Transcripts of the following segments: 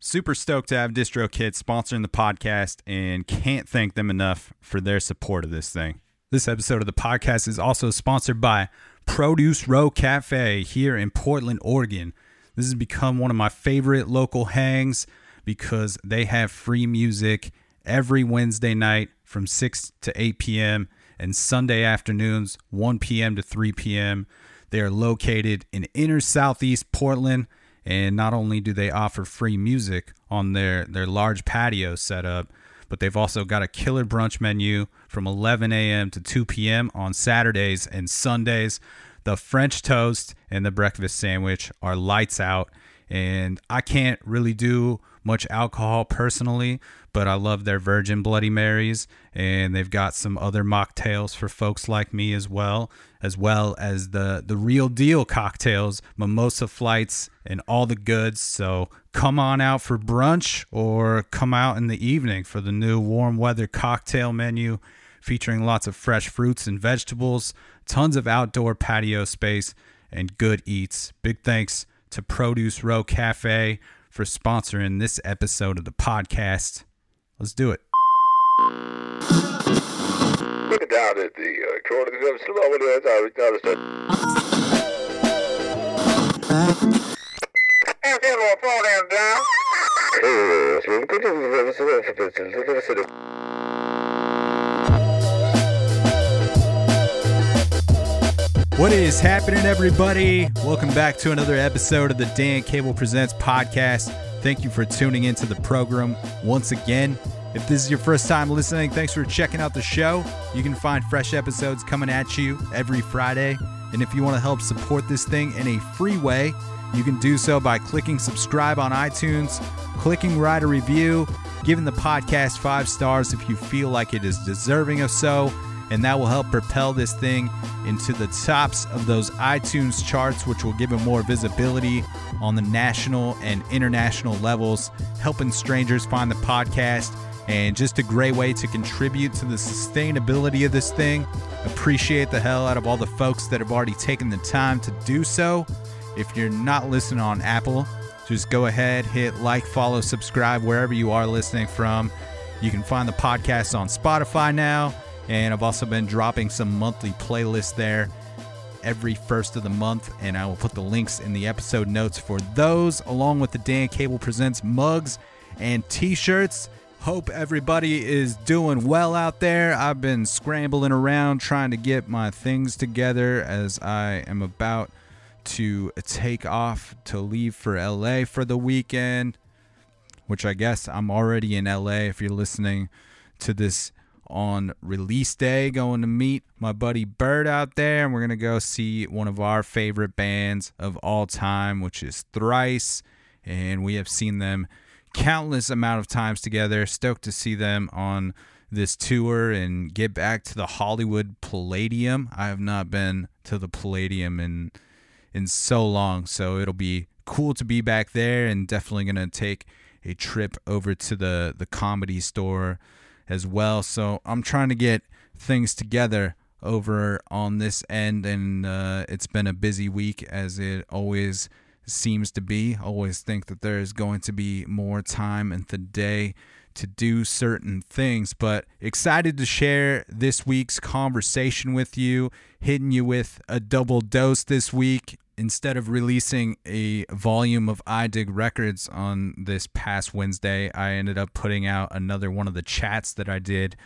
Super stoked to have DistroKid sponsoring the podcast and can't thank them enough for their support of this thing. This episode of the podcast is also sponsored by Produce Row Cafe here in Portland, Oregon. This has become one of my favorite local hangs because they have free music every Wednesday night from 6 to 8 p.m. and Sunday afternoons 1 p.m. to 3 p.m. They are located in inner southeast Portland and not only do they offer free music on their, their large patio setup, but they've also got a killer brunch menu from 11 a.m. to 2 p.m. on Saturdays and Sundays. The French toast and the breakfast sandwich are lights out. And I can't really do much alcohol personally, but I love their Virgin Bloody Marys, and they've got some other mocktails for folks like me as well, as well as the the real deal cocktails, mimosa flights, and all the goods. So come on out for brunch, or come out in the evening for the new warm weather cocktail menu, featuring lots of fresh fruits and vegetables, tons of outdoor patio space, and good eats. Big thanks to Produce Row Cafe for sponsoring this episode of the podcast. Let's do it. Look down at the uh, corner of the What is happening, everybody? Welcome back to another episode of the Dan Cable Presents podcast. Thank you for tuning into the program once again. If this is your first time listening, thanks for checking out the show. You can find fresh episodes coming at you every Friday. And if you want to help support this thing in a free way, you can do so by clicking subscribe on iTunes, clicking write a review, giving the podcast five stars if you feel like it is deserving of so and that will help propel this thing into the tops of those iTunes charts, which will give it more visibility on the national and international levels, helping strangers find the podcast, and just a great way to contribute to the sustainability of this thing. Appreciate the hell out of all the folks that have already taken the time to do so. If you're not listening on Apple, just go ahead, hit like, follow, subscribe wherever you are listening from. You can find the podcast on Spotify now. And I've also been dropping some monthly playlists there every first of the month. And I will put the links in the episode notes for those, along with the Dan Cable Presents mugs and t shirts. Hope everybody is doing well out there. I've been scrambling around trying to get my things together as I am about to take off to leave for LA for the weekend, which I guess I'm already in LA if you're listening to this on release day going to meet my buddy Bird out there and we're going to go see one of our favorite bands of all time which is Thrice and we have seen them countless amount of times together. Stoked to see them on this tour and get back to the Hollywood Palladium. I have not been to the Palladium in in so long so it'll be cool to be back there and definitely going to take a trip over to the the comedy store as well. So I'm trying to get things together over on this end, and uh, it's been a busy week as it always seems to be. Always think that there is going to be more time in the day to do certain things, but excited to share this week's conversation with you, hitting you with a double dose this week. Instead of releasing a volume of I Dig Records on this past Wednesday, I ended up putting out another one of the chats that I did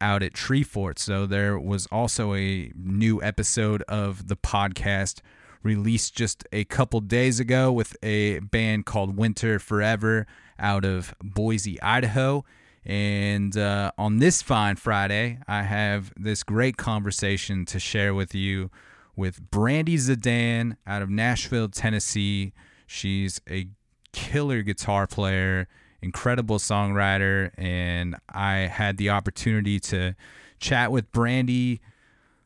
out at Treefort. So there was also a new episode of the podcast released just a couple days ago with a band called Winter Forever out of Boise, Idaho. And uh, on this fine Friday, I have this great conversation to share with you with Brandi Zdan out of Nashville, Tennessee. She's a killer guitar player, incredible songwriter, and I had the opportunity to chat with Brandi.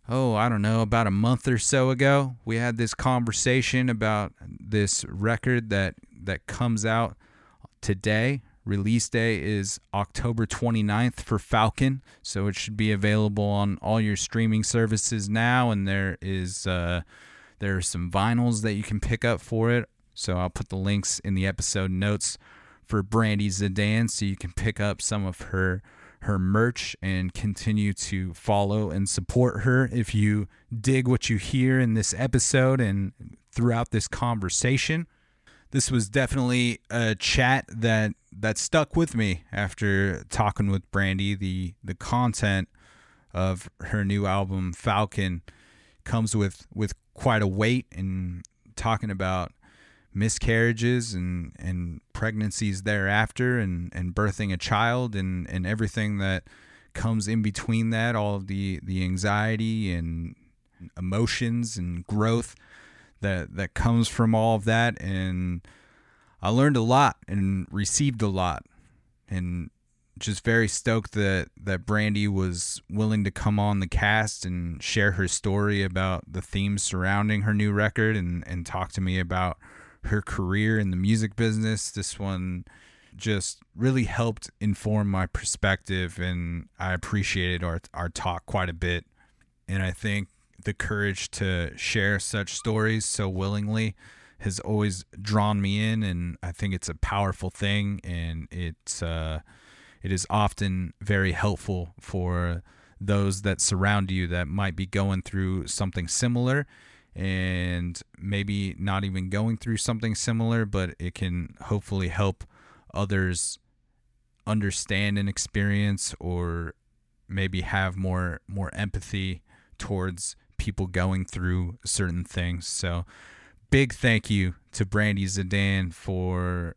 Oh, I don't know, about a month or so ago. We had this conversation about this record that that comes out today. Release day is October 29th for Falcon, so it should be available on all your streaming services now. And there is uh, there are some vinyls that you can pick up for it. So I'll put the links in the episode notes for Brandi Zdan, so you can pick up some of her her merch and continue to follow and support her if you dig what you hear in this episode and throughout this conversation this was definitely a chat that that stuck with me after talking with Brandi. The the content of her new album Falcon comes with with quite a weight and talking about miscarriages and and pregnancies thereafter and and birthing a child and and everything that comes in between that all of the the anxiety and emotions and growth that that comes from all of that and I learned a lot and received a lot and just very stoked that that Brandi was willing to come on the cast and share her story about the themes surrounding her new record and and talk to me about her career in the music business. This one just really helped inform my perspective and I appreciated our our talk quite a bit. And I think the courage to share such stories so willingly has always drawn me in, and I think it's a powerful thing, and it's uh, it is often very helpful for those that surround you that might be going through something similar and maybe not even going through something similar, but it can hopefully help others understand an experience or maybe have more more empathy towards people going through certain things. So big thank you to Brandi Zdan for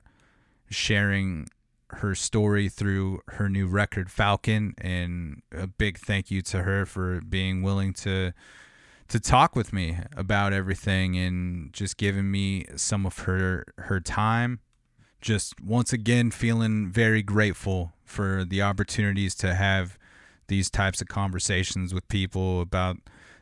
sharing her story through her new record Falcon and a big thank you to her for being willing to to talk with me about everything and just giving me some of her her time. Just once again feeling very grateful for the opportunities to have these types of conversations with people about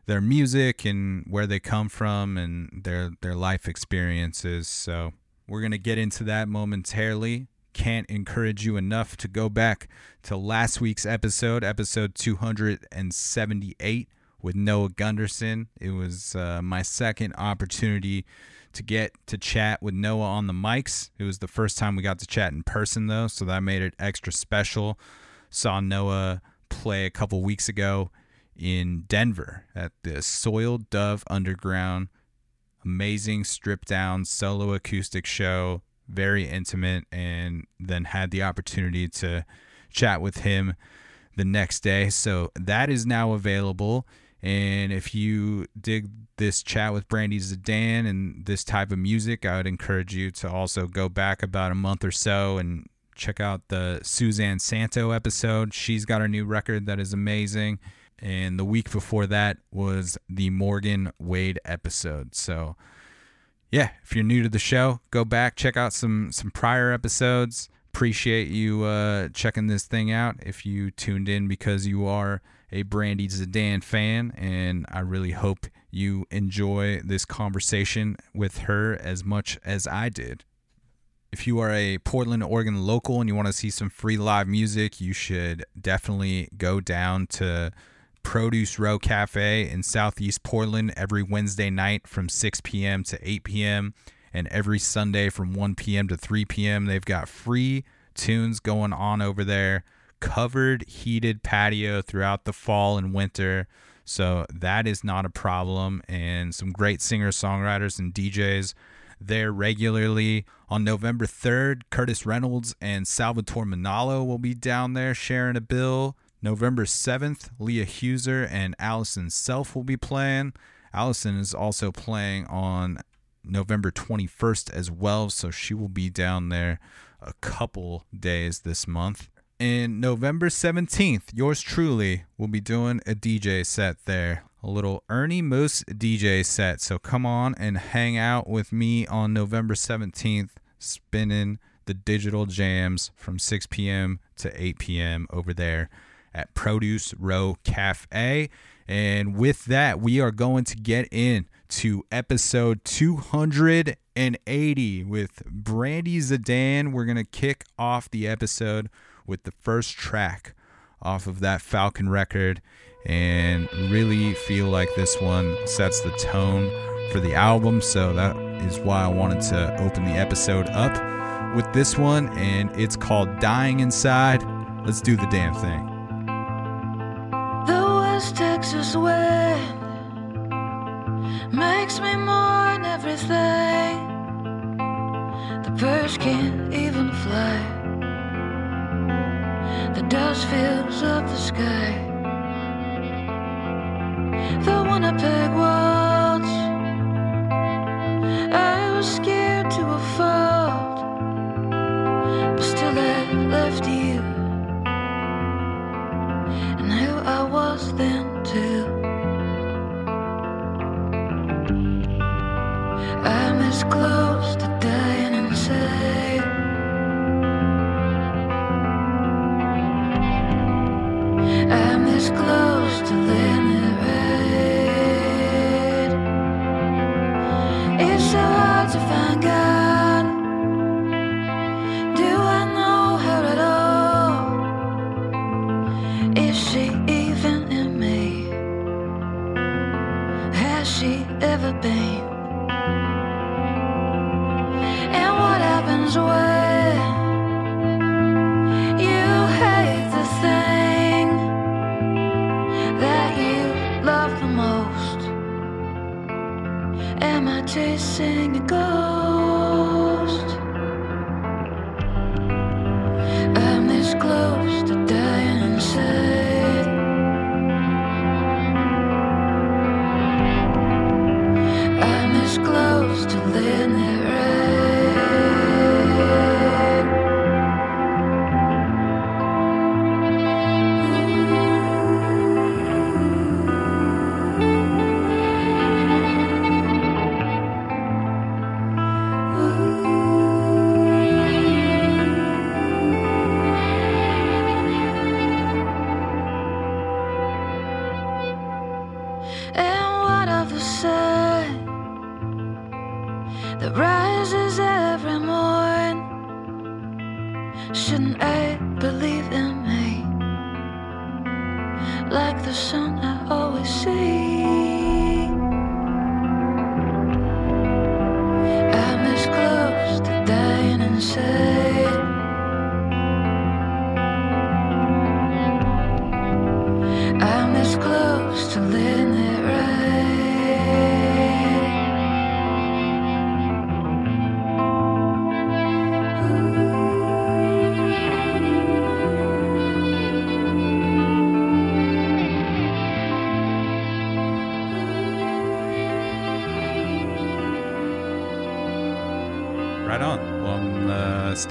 their music and where they come from and their their life experiences. So we're gonna get into that momentarily. Can't encourage you enough to go back to last week's episode, episode 278 with Noah Gundersen. It was uh, my second opportunity to get to chat with Noah on the mics. It was the first time we got to chat in person, though, so that made it extra special. Saw Noah play a couple weeks ago in Denver at the Soiled Dove Underground. Amazing stripped down solo acoustic show, very intimate, and then had the opportunity to chat with him the next day. So that is now available. And if you dig this chat with Brandi Zdan and this type of music, I would encourage you to also go back about a month or so and check out the Suzanne Santo episode. She's got a new record that is amazing and the week before that was the Morgan Wade episode. So, yeah, if you're new to the show, go back check out some some prior episodes. Appreciate you uh, checking this thing out. If you tuned in because you are a Brandi Zdan fan, and I really hope you enjoy this conversation with her as much as I did. if you are a Portland, Oregon local and you want to see some free live music, you should definitely go down to Produce Row Cafe in Southeast Portland every Wednesday night from 6 p.m. to 8 p.m. and every Sunday from 1 p.m. to 3 p.m. They've got free tunes going on over there, covered heated patio throughout the fall and winter. So that is not a problem. And some great singer songwriters and DJs there regularly. On November 3rd, Curtis Reynolds and Salvatore Manalo will be down there sharing a bill. November 7th, Leah Huser and Allison Self will be playing. Allison is also playing on November 21st as well, so she will be down there a couple days this month. And November 17th, yours truly will be doing a DJ set there a little Ernie Moose DJ set. So come on and hang out with me on November 17th, spinning the digital jams from 6 p.m. to 8 p.m. over there at Produce Row Cafe. And with that, we are going to get in to episode 280 with Brandi Zdan. We're going to kick off the episode with the first track off of that Falcon record and really feel like this one sets the tone for the album. So that is why I wanted to open the episode up with this one, and it's called Dying Inside. Let's do the damn thing. Texas wind makes me mourn everything. The birds can't even fly. The dust fills up the sky the Winnipeg Wilds. I was scared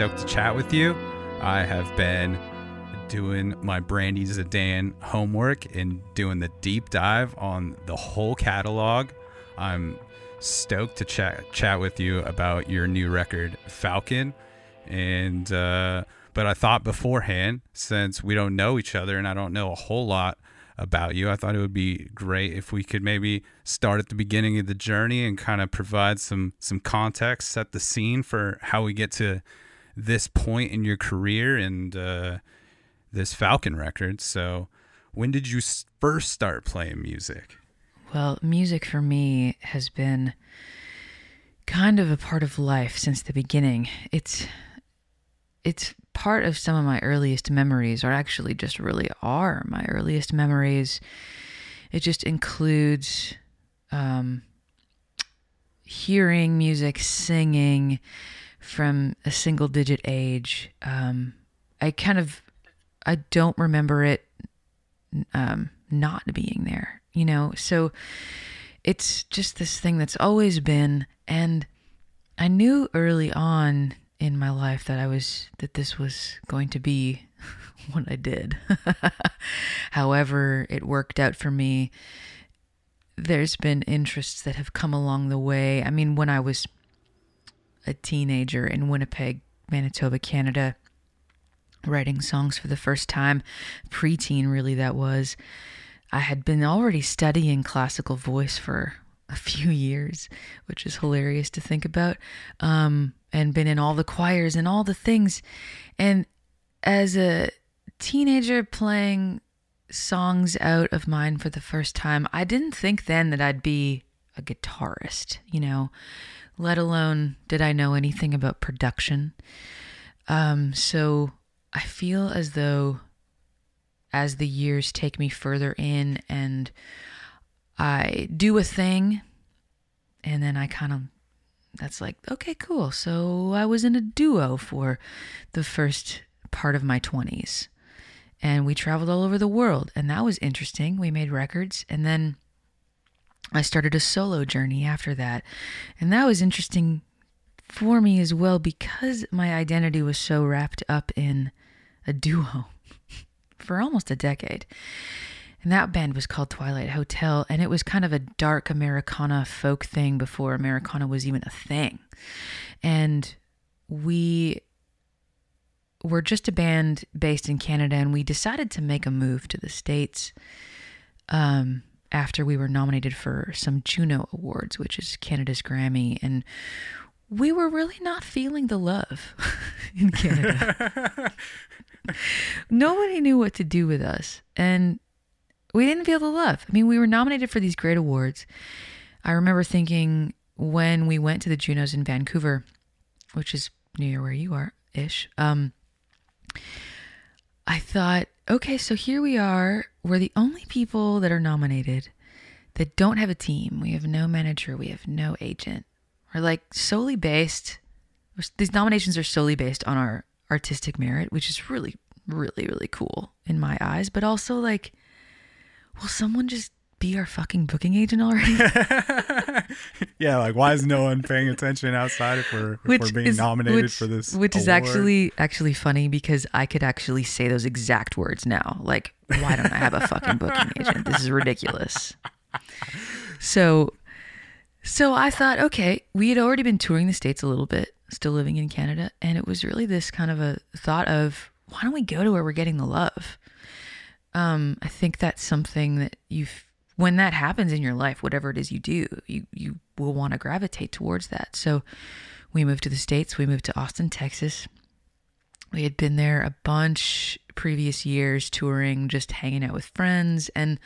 stoked to chat with you. I have been doing my Brandi Zdan homework and doing the deep dive on the whole catalog. I'm stoked to chat chat with you about your new record, Falcon. And uh, but I thought beforehand, since we don't know each other and I don't know a whole lot about you. I thought it would be great if we could maybe start at the beginning of the journey and kind of provide some some context, set the scene for how we get to this point in your career and uh, this Falcon record. So, when did you first start playing music? Well, music for me has been kind of a part of life since the beginning. It's it's part of some of my earliest memories, or actually just really are my earliest memories. It just includes um, hearing music, singing from a single digit age. Um, I kind of I don't remember it um, not being there, you know. So it's just this thing that's always been, and I knew early on in my life that I was that this was going to be what I did. However, it worked out for me. There's been interests that have come along the way. I mean, when I was a teenager in Winnipeg, Manitoba, Canada, writing songs for the first time, preteen really that was. I had been already studying classical voice for a few years, which is hilarious to think about, um, and been in all the choirs and all the things. And as a teenager playing songs out of mine for the first time, I didn't think then that I'd be a guitarist, you know, let alone did I know anything about production. Um, so I feel as though as the years take me further in and I do a thing and then I kind of that's like okay cool so I was in a duo for the first part of my 20s and we traveled all over the world and that was interesting we made records and then I started a solo journey after that and that was interesting for me as well because my identity was so wrapped up in a duo for almost a decade. And that band was called Twilight Hotel, and it was kind of a dark Americana folk thing before Americana was even a thing. And we were just a band based in Canada, and we decided to make a move to the States um, after we were nominated for some Juno Awards, which is Canada's Grammy. And we were really not feeling the love in Canada. Nobody knew what to do with us. And we didn't feel the love. I mean, we were nominated for these great awards. I remember thinking when we went to the Junos in Vancouver, which is near where you are ish, um, I thought, okay, so here we are. We're the only people that are nominated that don't have a team. We have no manager, we have no agent. We're like solely based, these nominations are solely based on our artistic merit, which is really, really, really cool in my eyes. But also, like, will someone just be our fucking booking agent already? yeah, like why is no one paying attention outside if we're, if we're being is- nominated which- for this? Which is actually actually funny because I could actually say those exact words now. Like, why don't I have a fucking booking agent? This is ridiculous. So so I thought, okay, we had already been touring the States a little bit, still living in Canada, and it was really this kind of a thought of why don't we go to where we're getting the love? Um, I think that's something that you've when that happens in your life, whatever it is you do, you you will want to gravitate towards that. So we moved to the States, we moved to Austin, Texas. We had been there a bunch previous years touring, just hanging out with friends and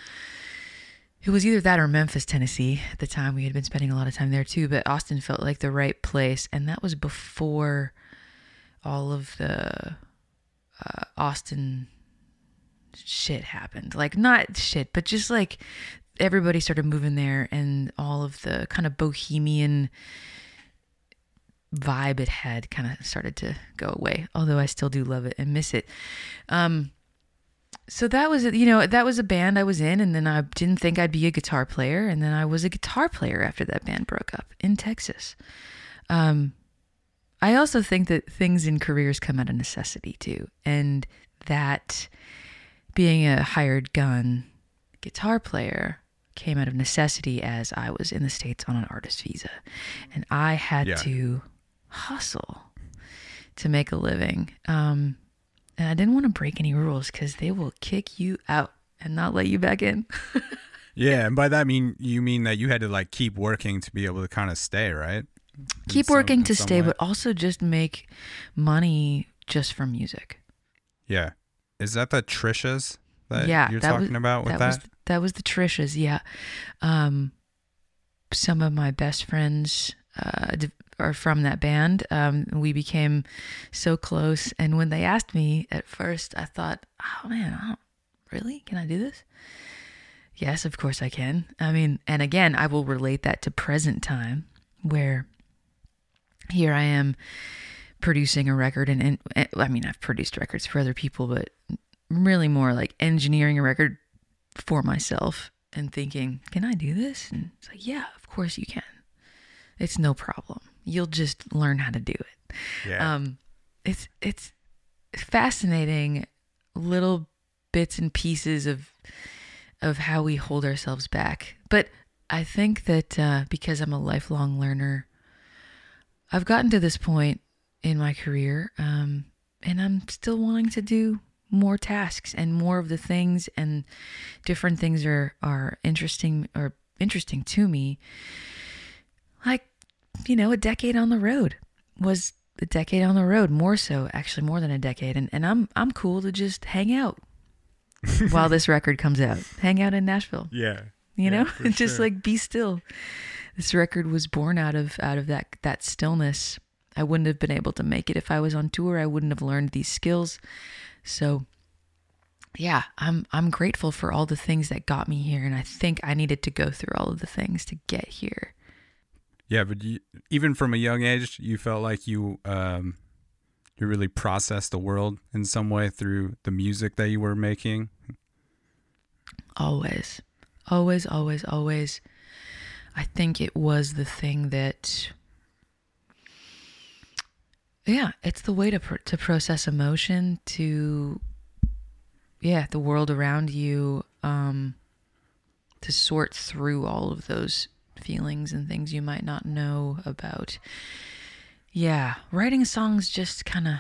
it was either that or Memphis, Tennessee. At the time, we had been spending a lot of time there too, but Austin felt like the right place, and that was before all of the uh, Austin shit happened. Like not shit, but just like everybody started moving there, and all of the kind of bohemian vibe it had kind of started to go away. Although I still do love it and miss it. Um, so that was you know that was a band I was in, and then I didn't think I'd be a guitar player, and then I was a guitar player after that band broke up in Texas. Um, I also think that things in careers come out of necessity too, and that being a hired gun guitar player came out of necessity as I was in the states on an artist visa, and I had Yeah. to hustle to make a living. Um, and I didn't want to break any rules because they will kick you out. and not let you back in. Yeah, and by that mean you mean that you had to like keep working to be able to kind of stay, right? Keep some- working in to stay, way? but also just make money just from music. yeah, is that the Trishas that yeah, you're that talking was, about with that that? was that was the Trishas. Yeah, um, some of my best friends uh, are from that band. Um, we became so close, and when they asked me at first, I thought, "Oh man, I don't, really? Can I do this?" Yes, of course I can. I mean, and again, I will relate that to present time, where here I am producing a record, and, and, and I mean, I've produced records for other people, but really more like engineering a record for myself and thinking, can I do this? And it's like, yeah, of course you can. It's no problem. You'll just learn how to do it. yeah, Um, it's it's fascinating little bits and pieces of of how we hold ourselves back. But I think that uh, because I'm a lifelong learner, I've gotten to this point in my career, um, and I'm still wanting to do more tasks and more of the things, and different things are are interesting or interesting to me. Like, you know, a decade on the road was a decade on the road, more so actually more than a decade, and and I'm I'm cool to just hang out while this record comes out, hang out in Nashville. Yeah, you Yeah, know? just sure. like be still. This record was born out of out of that that stillness i wouldn't have been able to make it if i was on tour i wouldn't have learned these skills so yeah i'm i'm grateful for all the things that got me here and i think i needed to go through all of the things to get here yeah. But you, even from a young age, you felt like you um, you really processed the world in some way through the music that you were making. always always always always i think it was the thing that yeah it's the way to pr- to process emotion to yeah the world around you um to sort through all of those feelings and things you might not know about yeah writing songs just kind of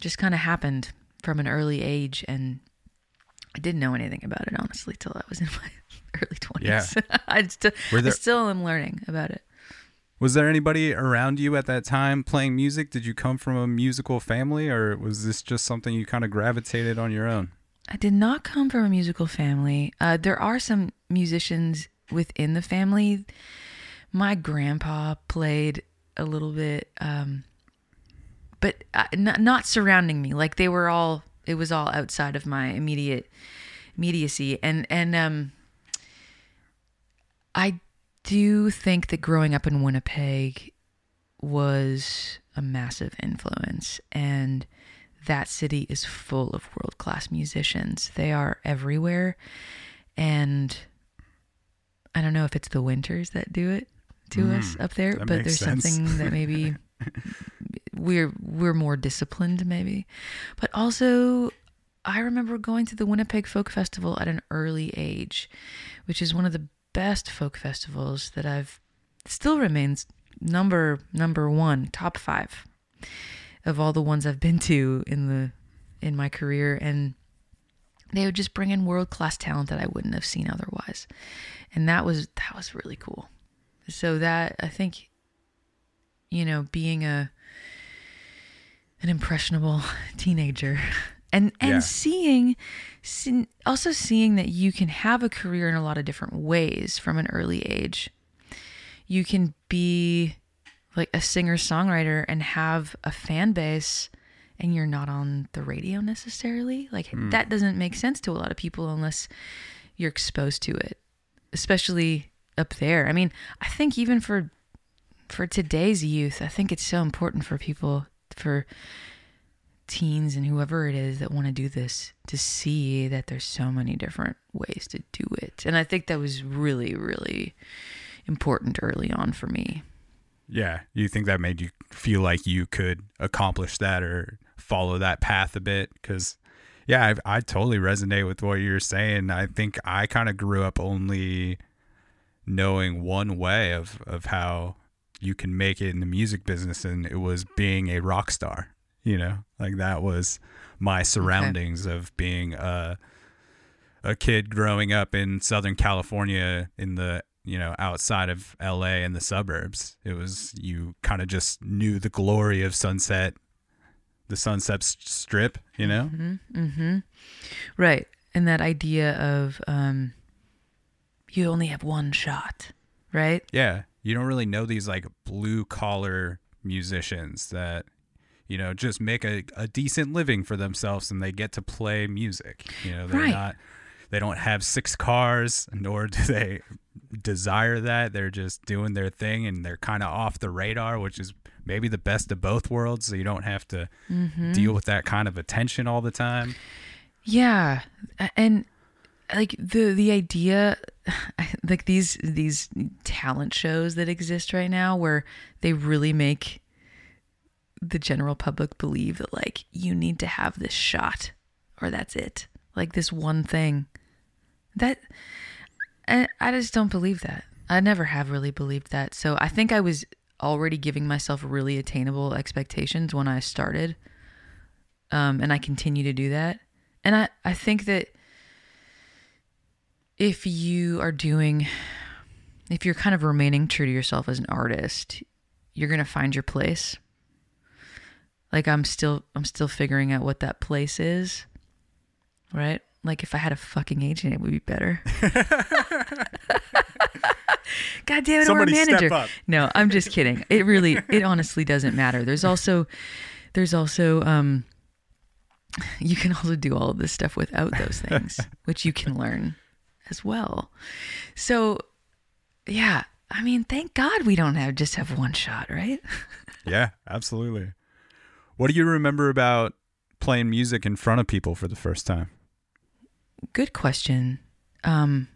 just kind of happened from an early age and I didn't know anything about it honestly till I was in my early twenties. Yeah. I still, there- I still am learning about it. Was there anybody around you at that time playing music? Did you come from a musical family, or was this just something you kind of gravitated on your own? I did not come from a musical family. Uh, there are some musicians within the family. My grandpa played a little bit, um, but uh, not, not surrounding me. Like they were all, it was all outside of my immediate immediacy. And and um, I do you think that growing up in Winnipeg was a massive influence and that city is full of world class musicians. They are everywhere. And I don't know if it's the winters that do it to us up there, Mm, but there's sense. something that maybe we're we're more disciplined maybe. But also I remember going to the Winnipeg Folk Festival at an early age, which is one of the best folk festivals that I've still remains number number 1, top 5 of all the ones I've been to in the in my career and they would just bring in world class talent that I wouldn't have seen otherwise. And that was that was really cool. So that I think you know, being a an impressionable teenager and and Yeah. seeing see, also seeing that you can have a career in a lot of different ways from an early age. You can be like a singer songwriter and have a fan base and you're not on the radio necessarily like hmm. that doesn't make sense to a lot of people unless you're exposed to it especially up there i mean i think even for for today's youth i think it's so important for people for teens and whoever it is that want to do this to see that there's so many different ways to do it and i think that was really really important early on for me Yeah, you think that made you feel like you could accomplish that or follow that path a bit? Because, yeah, I, I totally resonate with what you're saying. I think I kind of grew up only knowing one way of of how you can make it in the music business, and it was being a rock star. You know, like that was my surroundings of being a a kid growing up in Southern California in the you know outside of LA and the suburbs. It was you kind of just knew the glory of Sunset, the Sunset Strip. You know. Right. And that idea of um, you only have one shot, right? Yeah, you don't really know these like blue collar musicians that you know just make a, a decent living for themselves and they get to play music. You know, they're Right. not they don't have six cars nor do they desire that. They're just doing their thing and they're kind of off the radar, which is maybe the best of both worlds. So you don't have to mm-hmm. deal with that kind of attention all the time. Yeah, and like the the idea, like these these talent shows that exist right now, where they really make the general public believe that like you need to have this shot, or that's it, like this one thing. That I, just don't believe that. I never have really believed that. So I think I was already giving myself really attainable expectations when I started. Um, and I continue to do that. And I, I think that if you are doing, if you're kind of remaining true to yourself as an artist, you're going to find your place. Like I'm still, I'm still figuring out what that place is. Right? Like if I had a fucking agent, it would be better. God damn it, Somebody or a manager. No, I'm just kidding. It really, it honestly doesn't matter. There's also, there's also, um, you can also do all of this stuff without those things, which you can learn as well. So, yeah, I mean, thank God we don't have just have one shot, right? Yeah, absolutely. What do you remember about playing music in front of people for the first time? Good question. Um,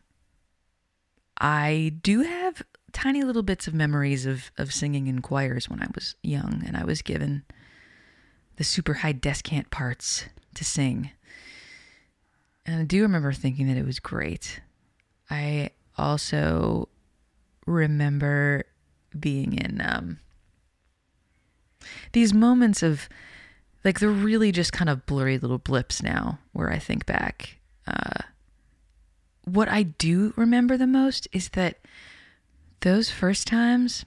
I do have tiny little bits of memories of of singing in choirs when I was young, and I was given the super high descant parts to sing. And I do remember thinking that it was great. I also remember being in um, these moments of like they're really just kind of blurry little blips now where I think back. Uh, what I do remember the most is that those first times,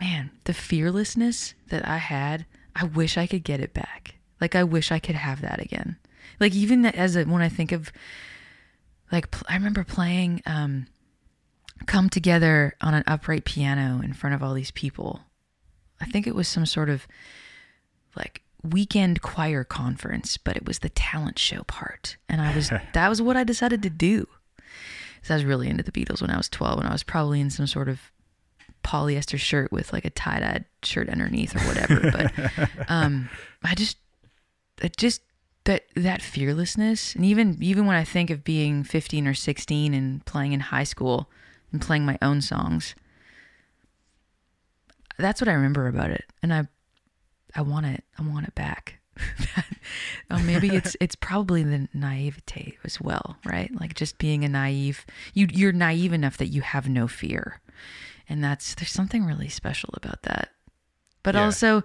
man, the fearlessness that I had, I wish I could get it back. Like I wish I could have that again. Like even as a, when I think of like I remember playing um come together on an upright piano in front of all these people. I think it was some sort of like weekend choir conference, but it was the talent show part. And I was that was what I decided to do. So I was really into the Beatles when I was 12 and I was probably in some sort of polyester shirt with like a tie-dyed shirt underneath or whatever, but um I just it just that that fearlessness and even even when I think of being 15 or 16 and playing in high school and playing my own songs that's what I remember about it. And I I want it. I want it back. Oh, maybe it's it's probably the naivete as well right? Like just being a naive you you're naive enough that you have no fear. And that's there's something really special about that. But Yeah. also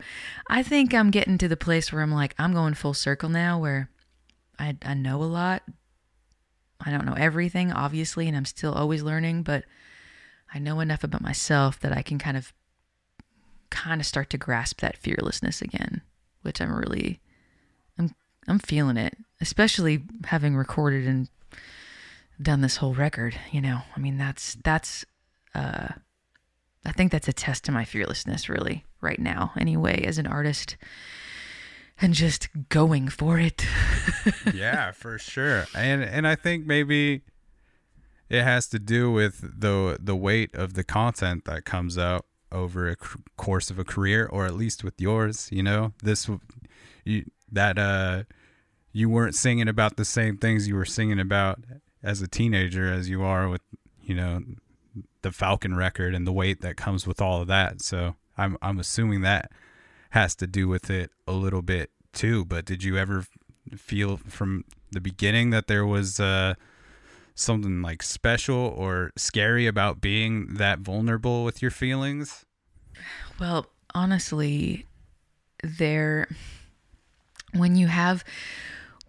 I think I'm getting to the place where I'm like I'm going full circle now where I I know a lot. I don't know everything obviously and I'm still always learning but I know enough about myself that I can kind of kind of start to grasp that fearlessness again, which I'm really I'm I'm feeling it, especially having recorded and done this whole record, you know. I mean, that's that's uh I think that's a test to my fearlessness really right now anyway as an artist and just going for it. yeah, for sure. And and I think maybe it has to do with the the weight of the content that comes out over a course of a career or at least with yours, you know. This you that uh you weren't singing about the same things you were singing about as a teenager as you are with, you know, the Falcon record and the weight that comes with all of that. So, I'm I'm assuming that has to do with it a little bit too. But did you ever feel from the beginning that there was uh, something like special or scary about being that vulnerable with your feelings? Well, honestly, there when you have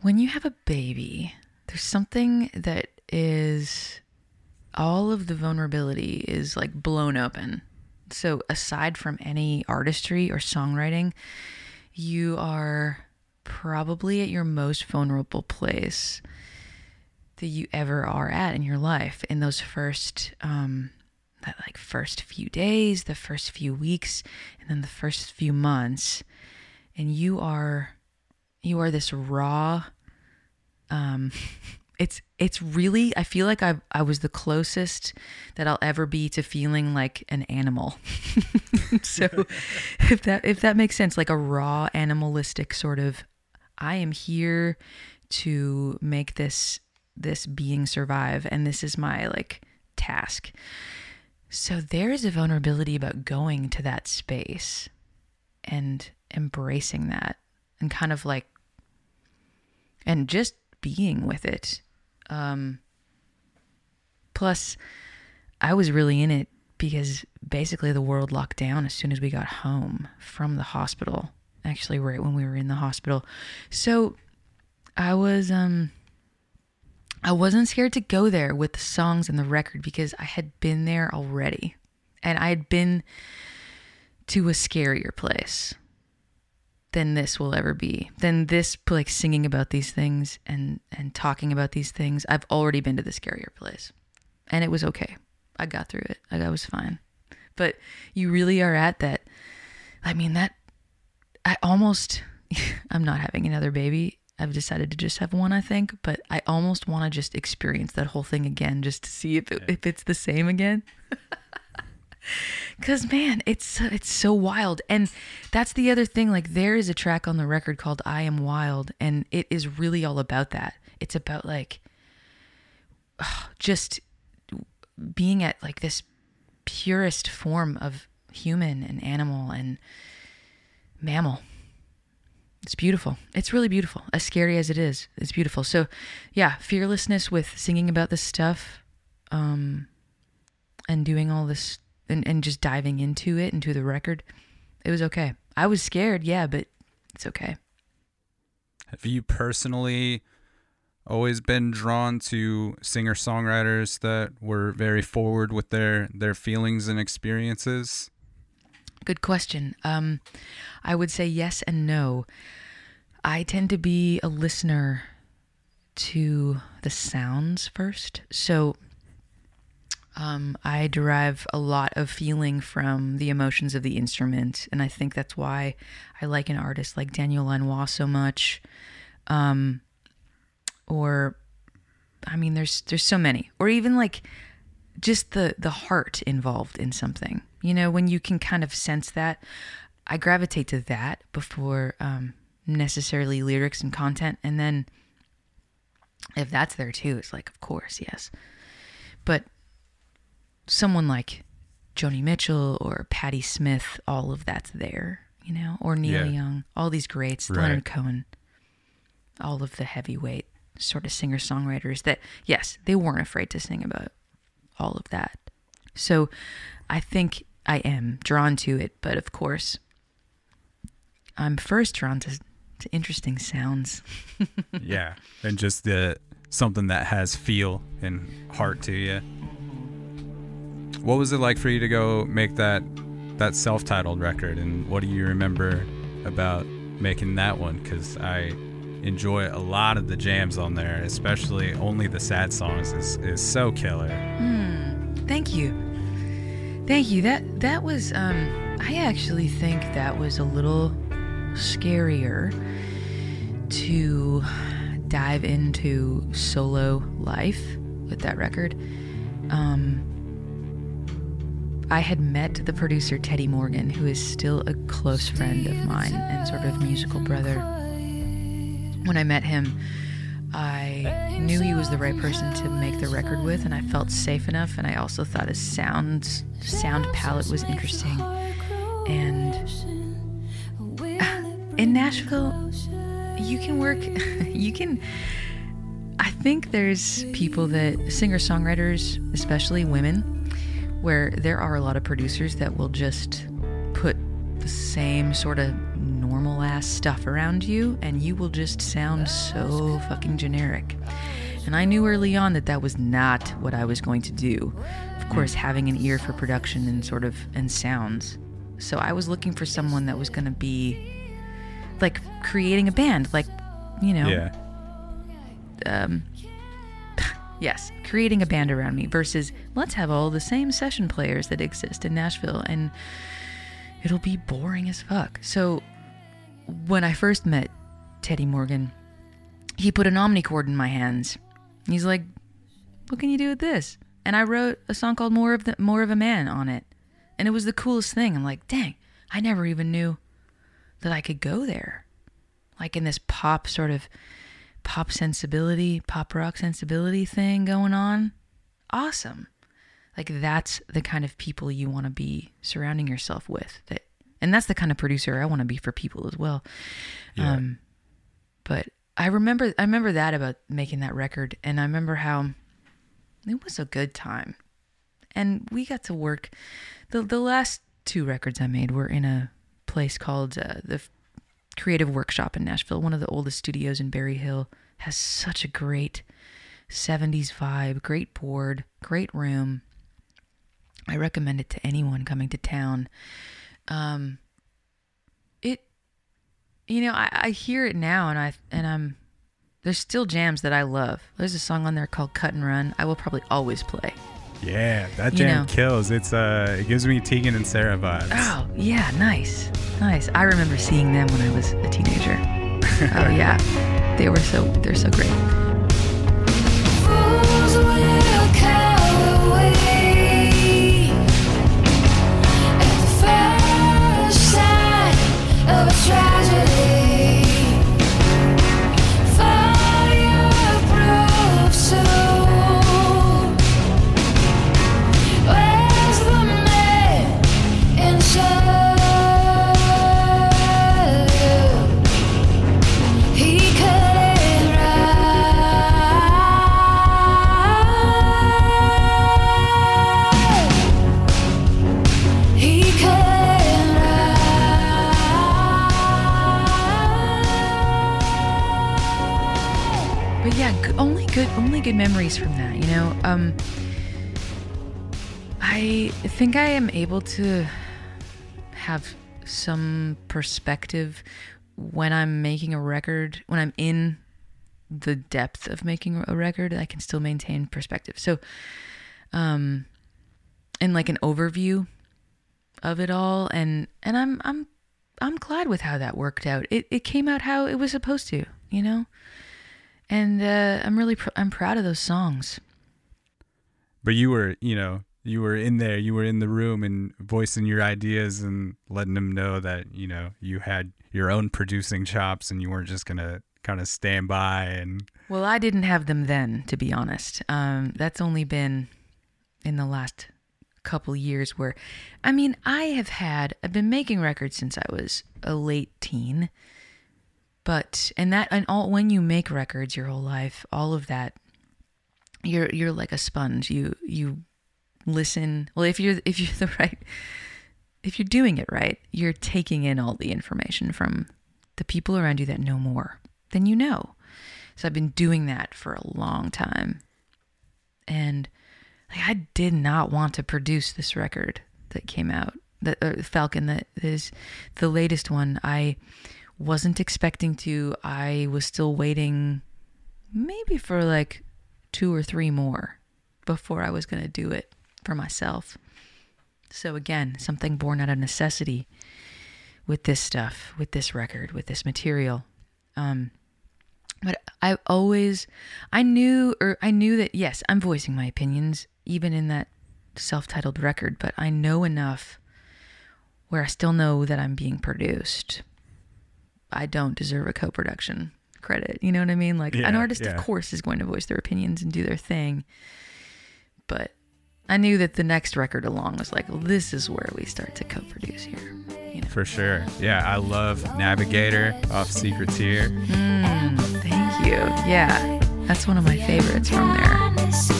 when you have a baby there's something that is all of the vulnerability is like blown open. So aside from any artistry or songwriting, you are probably at your most vulnerable place that you ever are at in your life in those first um that like first few days, the first few weeks, and then the first few months. And you are you are this raw um it's it's really I feel like I I was the closest that I'll ever be to feeling like an animal. so if that if that makes sense like a raw animalistic sort of I am here to make this this being survive and this is my like task. So there is a vulnerability about going to that space and embracing that and kind of like and just being with it. Um plus I was really in it because basically the world locked down as soon as we got home from the hospital. Actually right when we were in the hospital. So I was um I wasn't scared to go there with the songs and the record because I had been there already. And I had been to a scarier place than this will ever be. Than this like singing about these things and and talking about these things. I've already been to the scarier place. And it was okay. I got through it. Like I was fine. But you really are at that I mean that I almost I'm not having another baby. I've decided to just have one, I think, but I almost want to just experience that whole thing again just to see if it, if it's the same again. Cuz man, it's it's so wild. And that's the other thing like there is a track on the record called I Am Wild and it is really all about that. It's about like just being at like this purest form of human and animal and mammal. It's beautiful. It's really beautiful. As scary as it is, it's beautiful. So, yeah, fearlessness with singing about this stuff, um, and doing all this and, and just diving into it, into the record. It was okay. I was scared, yeah, but it's okay. Have you personally always been drawn to singer songwriters that were very forward with their their feelings and experiences? Good question. Um, I would say yes and no. I tend to be a listener to the sounds first. So um, I derive a lot of feeling from the emotions of the instrument. And I think that's why I like an artist like Daniel Lanois so much. Um, or, I mean, there's there's so many. Or even like just the the heart involved in something. You know, when you can kind of sense that, I gravitate to that before um, necessarily lyrics and content. And then if that's there too, it's like, of course, yes. But someone like Joni Mitchell or Patti Smith, all of that's there, you know, or Neil Yeah. Young, all these greats, Right. Leonard Cohen, all of the heavyweight sort of singer songwriters that, yes, they weren't afraid to sing about all of that. So I think I am drawn to it, but of course, I'm first drawn to, to interesting sounds. yeah, and just the something that has feel and heart to you. What was it like for you to go make that that self-titled record, and what do you remember about making that one? Because I enjoy a lot of the jams on there, especially only the sad songs is is so killer. Thank you. Thank you. That that was um I actually think that was a little scarier to dive into solo life with that record. Um I had met the producer Teddy Morgan, who is still a close friend of mine and sort of musical brother. When I met him, I knew he was the right person to make the record with, and I felt safe enough. And I also thought his sound sound palette was interesting. And in Nashville, you can work. You can. I think there's people that singer songwriters, especially women, where there are a lot of producers that will just put the same sort of normal ass stuff around you and you will just sound so fucking generic. And I knew early on that that was not what I was going to do. Of course, having an ear for production and sort of and sounds. So I was looking for someone that was going to be like creating a band, like you know, Yeah. um, yes, creating a band around me versus let's have all the same session players that exist in Nashville and it'll be boring as fuck. So when I first met Teddy Morgan, he put an Omnichord in my hands. He's like, "What can you do with this?" And I wrote a song called "More of the More of a Man" on it, and it was the coolest thing. I'm like, "Dang, I never even knew that I could go there." Like in this pop sort of pop sensibility, pop rock sensibility thing going on. Awesome. Like that's the kind of people you want to be surrounding yourself with. That and that's the kind of producer I want to be for people as well. Yeah. Um but I remember I remember that about making that record and I remember how it was a good time. And we got to work the the last two records I made were in a place called uh, the Creative Workshop in Nashville, one of the oldest studios in Berry Hill, has such a great 70s vibe, great board, great room. I recommend it to anyone coming to town. Um, it, you know, I, I hear it now, and I and I'm there's still jams that I love. There's a song on there called "Cut and Run." I will probably always play. Yeah, that You jam know. kills. It's uh, it gives me Tegan and Sara vibes. Oh yeah, nice, nice. I remember seeing them when I was a teenager. oh yeah, they were so they're so great. Tragedy. Good good memories from that. You know, um, I think I am able to have some perspective when I'm making a record. When I'm in the depth of making a record, I can still maintain perspective. So, um, and like an overview of it all, and and I'm I'm I'm glad with how that worked out. It it came out how it was supposed to. You know and uh, I'm really pr- I'm proud of those songs. But you were, you know, you were in there, you were in the room and voicing your ideas and letting them know that, you know, you had your own producing chops and you weren't just going to kind of stand by and Well, I didn't have them then, to be honest. Um, that's only been in the last couple years where, I mean, I have had I've been making records since I was a late teen, but and that and all when you make records your whole life, all of that, you're you're like a sponge. You you listen. Well, if you're if you're the right if you're doing it right, you're taking in all the information from the people around you that know more than you know. So I've been doing that for a long time. And like, I did not want to produce this record that came out, the uh, Falcon, that is the latest one. I wasn't expecting to. I was still waiting maybe for like two or three more before I was going to do it for myself. So again, something born out of necessity with this stuff, with this record, with this material. Um, but I always, I knew, or I knew that yes, I'm voicing my opinions even in that self-titled record, but I know enough where I still know that I'm being produced. I don't deserve a co-production credit. You know what I mean? Like an artist, yeah. of course, is going to voice their opinions and do their thing, but I knew that the next record along was like, well, this is where we start to co-produce here. You know. for sure. Yeah, I love Navigator off Secrets here. Mm, thank you. Yeah, that's one of my favorites from there.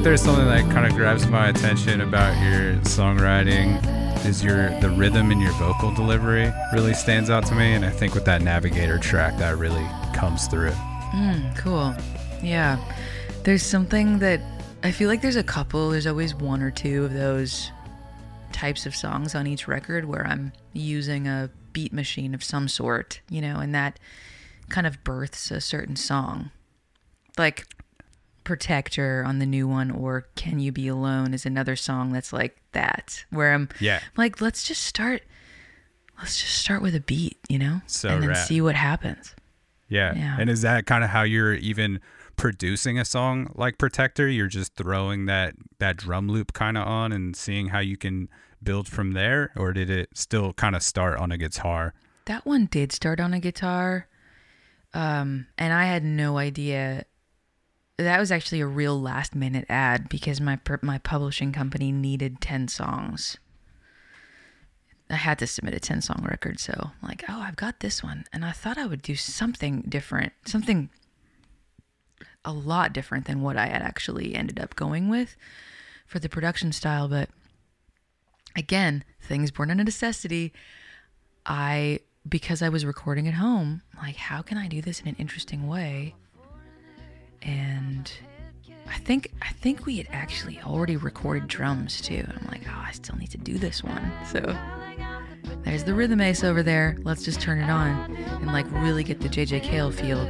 If there's something that kind of grabs my attention about your songwriting is your the rhythm in your vocal delivery really stands out to me and I think with that Navigator track that really comes through. Hmm, cool. Yeah. There's something that I feel like there's a couple, there's always one or two of those types of songs on each record where I'm using a beat machine of some sort, you know, and that kind of births a certain song. Like Protector on the new one or Can You Be Alone is another song that's like that, where I'm Yeah. like, let's just start let's just start with a beat, you know? So and then rad. see what happens. Yeah. Yeah. And is that kind of how you're even producing a song like Protector? You're just throwing that that drum loop kind of on and seeing how you can build from there or did it still kind of start on a guitar? That one did start on a guitar. Um, and I had no idea. That was actually a real last minute ad because my my publishing company needed 10 songs. I had to submit a 10 song record, so like, "Oh, I've got this one." And I thought I would do something different, something a lot different than what I had actually ended up going with for the production style, but again, things born out of necessity. I because I was recording at home, like how can I do this in an interesting way? And I think I think we had actually already recorded drums too. I'm like, oh, I still need to do this one. So there's the rhythm ace over there. Let's just turn it on and like really get the JJ Cale feel.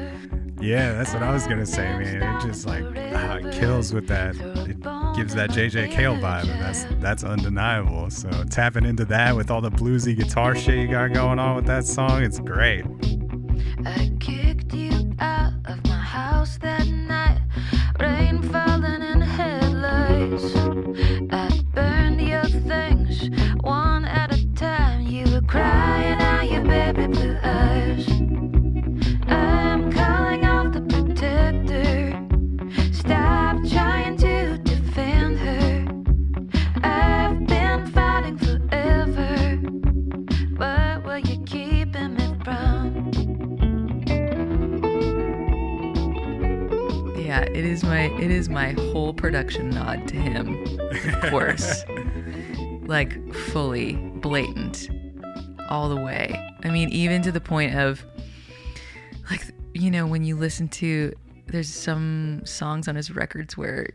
Yeah, that's what I was gonna say, man. It just like ah, it kills with that. It gives that JJ Cale vibe, and that's that's undeniable. So tapping into that with all the bluesy guitar shit you got going on with that song, it's great. I kicked you out of my house that night. Falling it is my it is my whole production nod to him, of course. like fully blatant all the way. I mean, even to the point of like you know, when you listen to there's some songs on his records where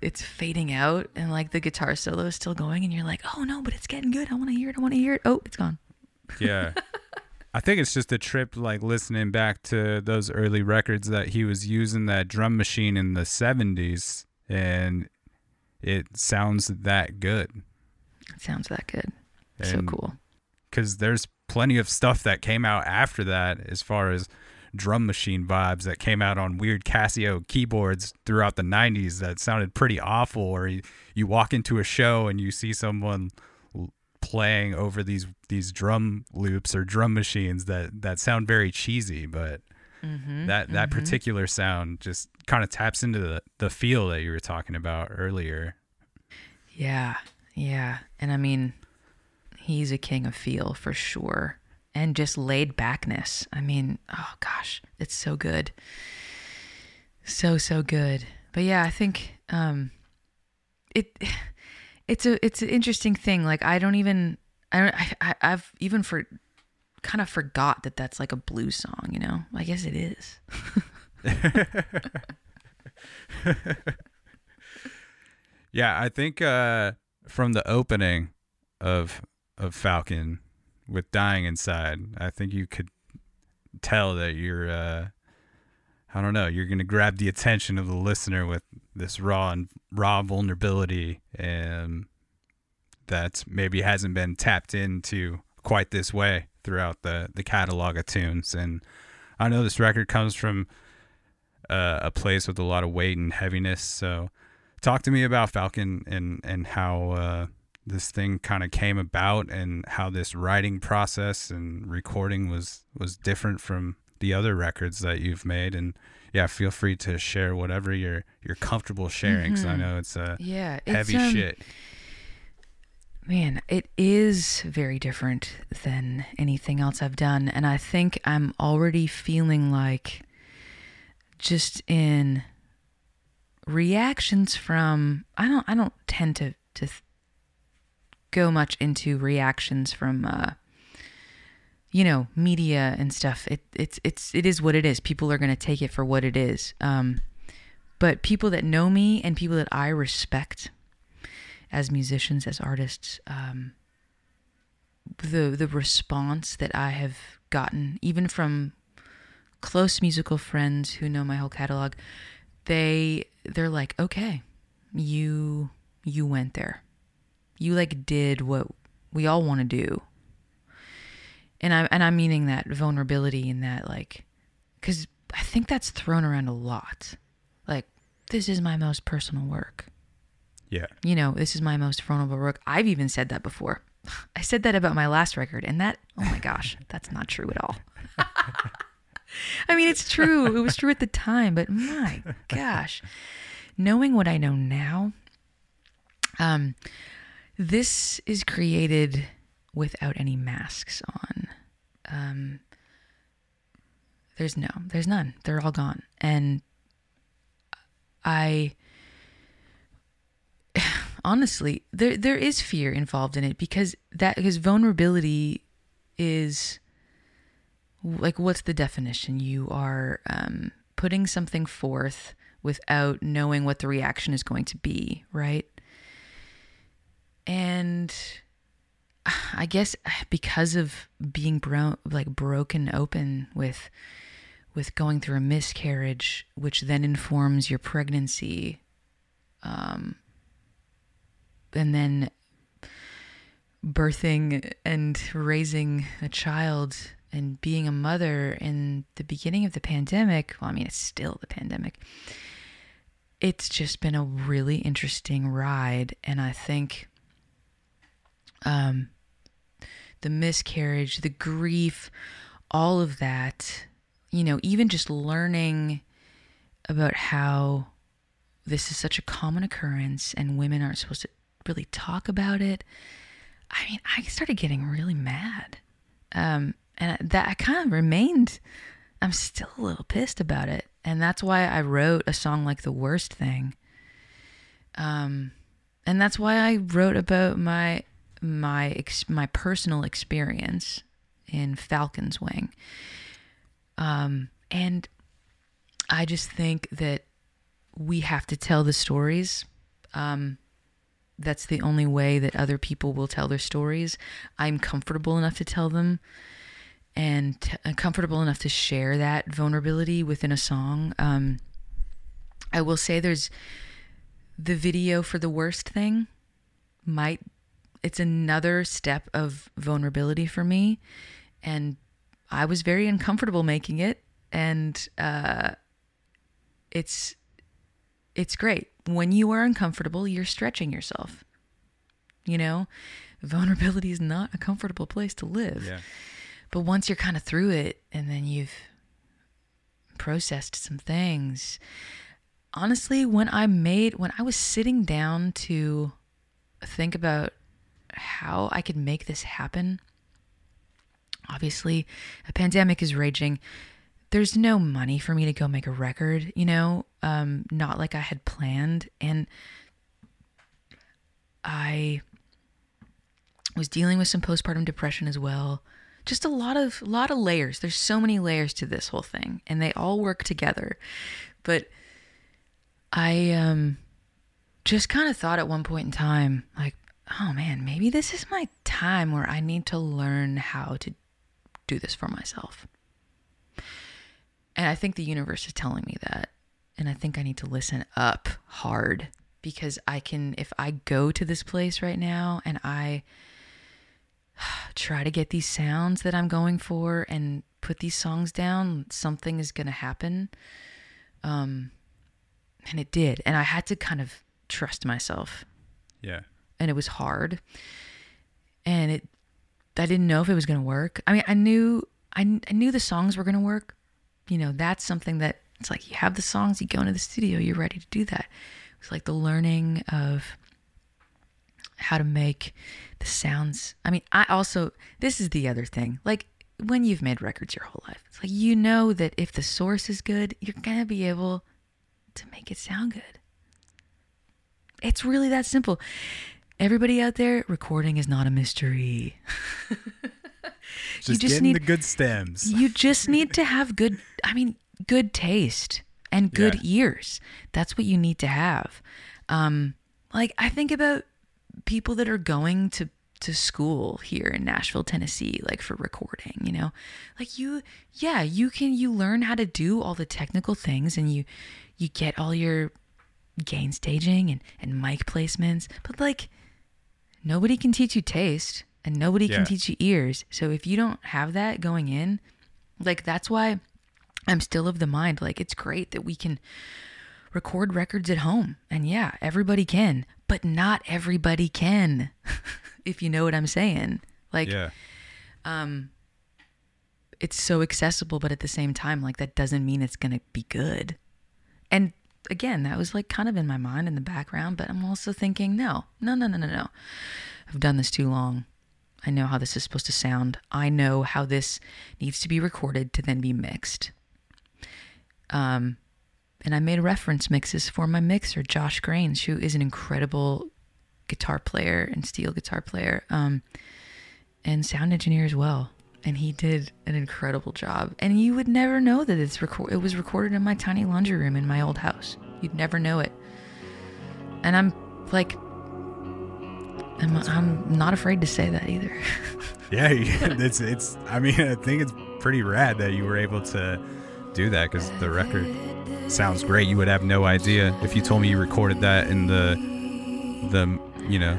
it's fading out and like the guitar solo is still going and you're like, "Oh no, but it's getting good. I want to hear it. I want to hear it." Oh, it's gone. Yeah. I think it's just a trip like listening back to those early records that he was using that drum machine in the 70s and it sounds that good. It sounds that good. so And- cool. Cuz there's plenty of stuff that came out after that as far as drum machine vibes that came out on weird Casio keyboards throughout the 90s that sounded pretty awful or you, you walk into a show and you see someone playing over these these drum loops or drum machines that that sound very cheesy but that that particular sound just kind of taps into the, the feel that you were talking about earlier Yeah, yeah. And I mean, he's a king of feel for sure. And just laid backness. I mean, oh gosh, it's so good. So, so good. But yeah, I think um it it's a it's an interesting thing. Like I don't even I don't I, I I've even for kind of forgot that that's like a blues song, you know? I guess it is. Yeah, I think uh, from the opening of of Falcon with dying inside, I think you could tell that you're uh, I don't know, you're gonna grab the attention of the listener with this raw and raw vulnerability and that maybe hasn't been tapped into quite this way throughout the the catalog of tunes. And I know this record comes from uh, a place with a lot of weight and heaviness, so talk to me about Falcon and and how uh, this thing kind of came about and how this writing process and recording was was different from the other records that you've made and yeah feel free to share whatever you're you're comfortable sharing because I know it's a Yeah. It's, heavy um, shit Man, it is very different than anything else I've done. And I think I'm already feeling like just in reactions from I don't I don't tend to to go much into reactions from uh you know media and stuff it it's it's it is what it is. People are to take it for what it is. Um but people that know me and people that I respect as musicians as artists um the the response that I have gotten even from close musical friends who know my whole catalog they they're like okay you you went there. You like did what we all want to do and I'm and i'm meaning that vulnerability and that like cuz i think that's thrown around a lot. Like this is my most personal work. Yeah. you know this is my most vulnerable work. I've even said that before. I said that about my last record and that oh my gosh that's not true at all. I mean, it's true. It was true at the time, but my gosh, knowing what I know now, um, this is created without any masks on. Um, there's no, there's none. They're all gone, and I honestly, there there is fear involved in it because that because vulnerability is like what's the definition you are um, putting something forth without knowing what the reaction is going to be right and i guess because of being bro- like broken open with with going through a miscarriage which then informs your pregnancy um and then birthing and raising a child and being a mother in the beginning of the pandemic, well, I mean, it's still the pandemic. It's just been a really interesting ride. And I think um, the miscarriage, the grief, all of that, you know, even just learning about how this is such a common occurrence and women aren't supposed to really talk about it. I mean, I started getting really mad. Um, and that I kind of remained I'm still a little pissed about it. And that's why I wrote a song like The Worst Thing. Um and that's why I wrote about my my ex- my personal experience in Falcon's Wing. Um and I just think that we have to tell the stories. Um that's the only way that other people will tell their stories. I'm comfortable enough to tell them and t- uh, comfortable enough to share that vulnerability within a song. Um, I will say there's the video for the worst thing might it's another step of vulnerability for me. And I was very uncomfortable making it. And uh, it's it's great. When you are uncomfortable you're stretching yourself you know? Vulnerability is not a comfortable place to live. Yeah. but once you're kind of through it and then you've processed some things, honestly, when I made, when I was sitting down to think about how I could make this happen, obviously, a pandemic is raging. There's no money for me to go make a record, you know, um, not like I had planned. And I was dealing with some postpartum depression as well just a lot of lot of layers there's so many layers to this whole thing and they all work together but i um just kind of thought at one point in time like oh man maybe this is my time where i need to learn how to do this for myself and i think the universe is telling me that and i think i need to listen up hard because i can if i go to this place right now and i try to get these sounds that I'm going for and put these songs down, something is going to happen. Um, and it did. And I had to kind of trust myself. Yeah. And it was hard. And it, I didn't know if it was going to work. I mean, I knew, I, I knew the songs were going to work. You know, that's something that it's like you have the songs, you go into the studio, you're ready to do that. It was like the learning of how to make the sounds. I mean, I also, this is the other thing. Like, when you've made records your whole life, it's like you know that if the source is good, you're going to be able to make it sound good. It's really that simple. Everybody out there, recording is not a mystery. Just, just getting need- the good stems. You just need to have good, I mean, good taste and good Yeah. ears. That's what you need to have. Um, like I think about people that are going to to school here in Nashville, Tennessee, like for recording, you know, like you, yeah, you can, you learn how to do all the technical things and you, you get all your gain staging and, and mic placements, but like nobody can teach you taste and nobody Yeah. can teach you ears. So if you don't have that going in, like that's why I'm still of the mind like it's great that we can record records at home. And yeah, everybody can, but not everybody can. if you know what I'm saying. Like yeah. um it's so accessible but at the same time like that doesn't mean it's going to be good. And again, that was like kind of in my mind in the background, but I'm also thinking, no. No, no, no, no, no. I've done this too long. I know how this is supposed to sound. I know how this needs to be recorded to then be mixed. Um, and I made reference mixes for my mixer, Josh Grange, who is an incredible guitar player and steel guitar player, um, and sound engineer as well. And he did an incredible job. And you would never know that it's record. It was recorded in my tiny laundry room in my old house. You'd never know it. And I'm like, I'm, I'm not afraid to say that either. Yeah, it's it's. I mean, I think it's pretty rad that you were able to do that because the record sounds great. You would have no idea if you told me you recorded that in the the you know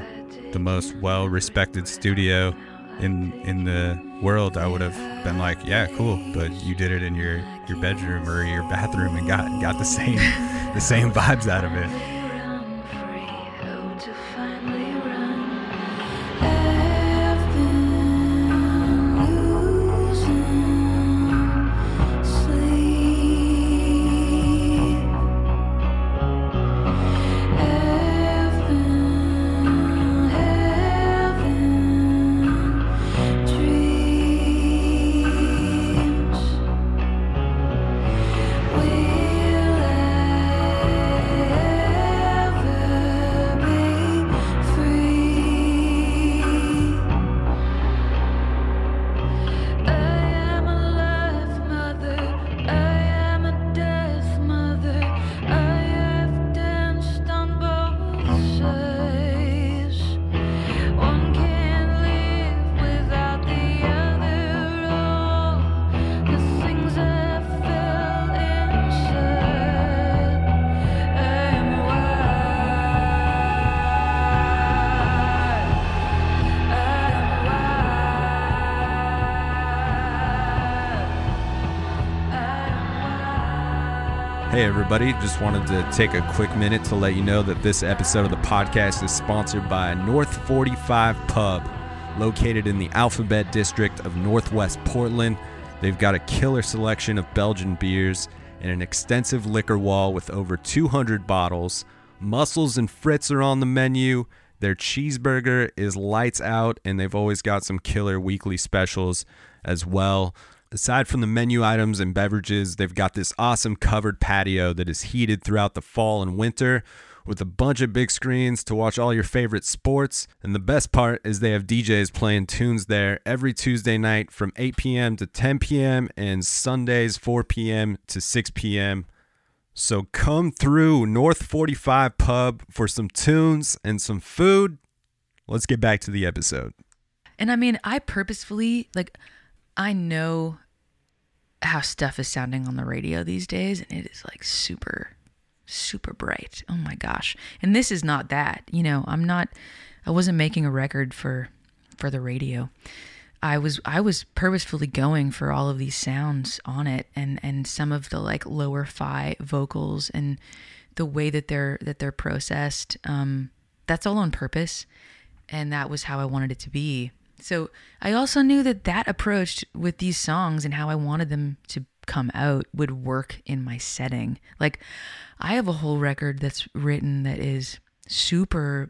the most well respected studio in in the world. I would have been like, yeah, cool. But you did it in your your bedroom or your bathroom and got got the same the same vibes out of it. Everybody. Just wanted to take a quick minute to let you know that this episode of the podcast is sponsored by North 45 Pub, located in the Alphabet District of Northwest Portland. They've got a killer selection of Belgian beers and an extensive liquor wall with over 200 bottles. Mussels and Frites are on the menu. Their cheeseburger is lights out, and they've always got some killer weekly specials as well. Aside from the menu items and beverages, they've got this awesome covered patio that is heated throughout the fall and winter with a bunch of big screens to watch all your favorite sports. And the best part is they have DJs playing tunes there every Tuesday night from 8 p.m. to 10 p.m. and Sundays 4 p.m. to 6 p.m. So come through North 45 Pub for some tunes and some food. Let's get back to the episode. And I mean, I purposefully like I know how stuff is sounding on the radio these days and it is like super super bright. Oh my gosh. And this is not that. You know, I'm not I wasn't making a record for for the radio. I was I was purposefully going for all of these sounds on it and and some of the like lower fi vocals and the way that they're that they're processed um that's all on purpose and that was how I wanted it to be. So I also knew that that approach with these songs and how I wanted them to come out would work in my setting. Like I have a whole record that's written that is super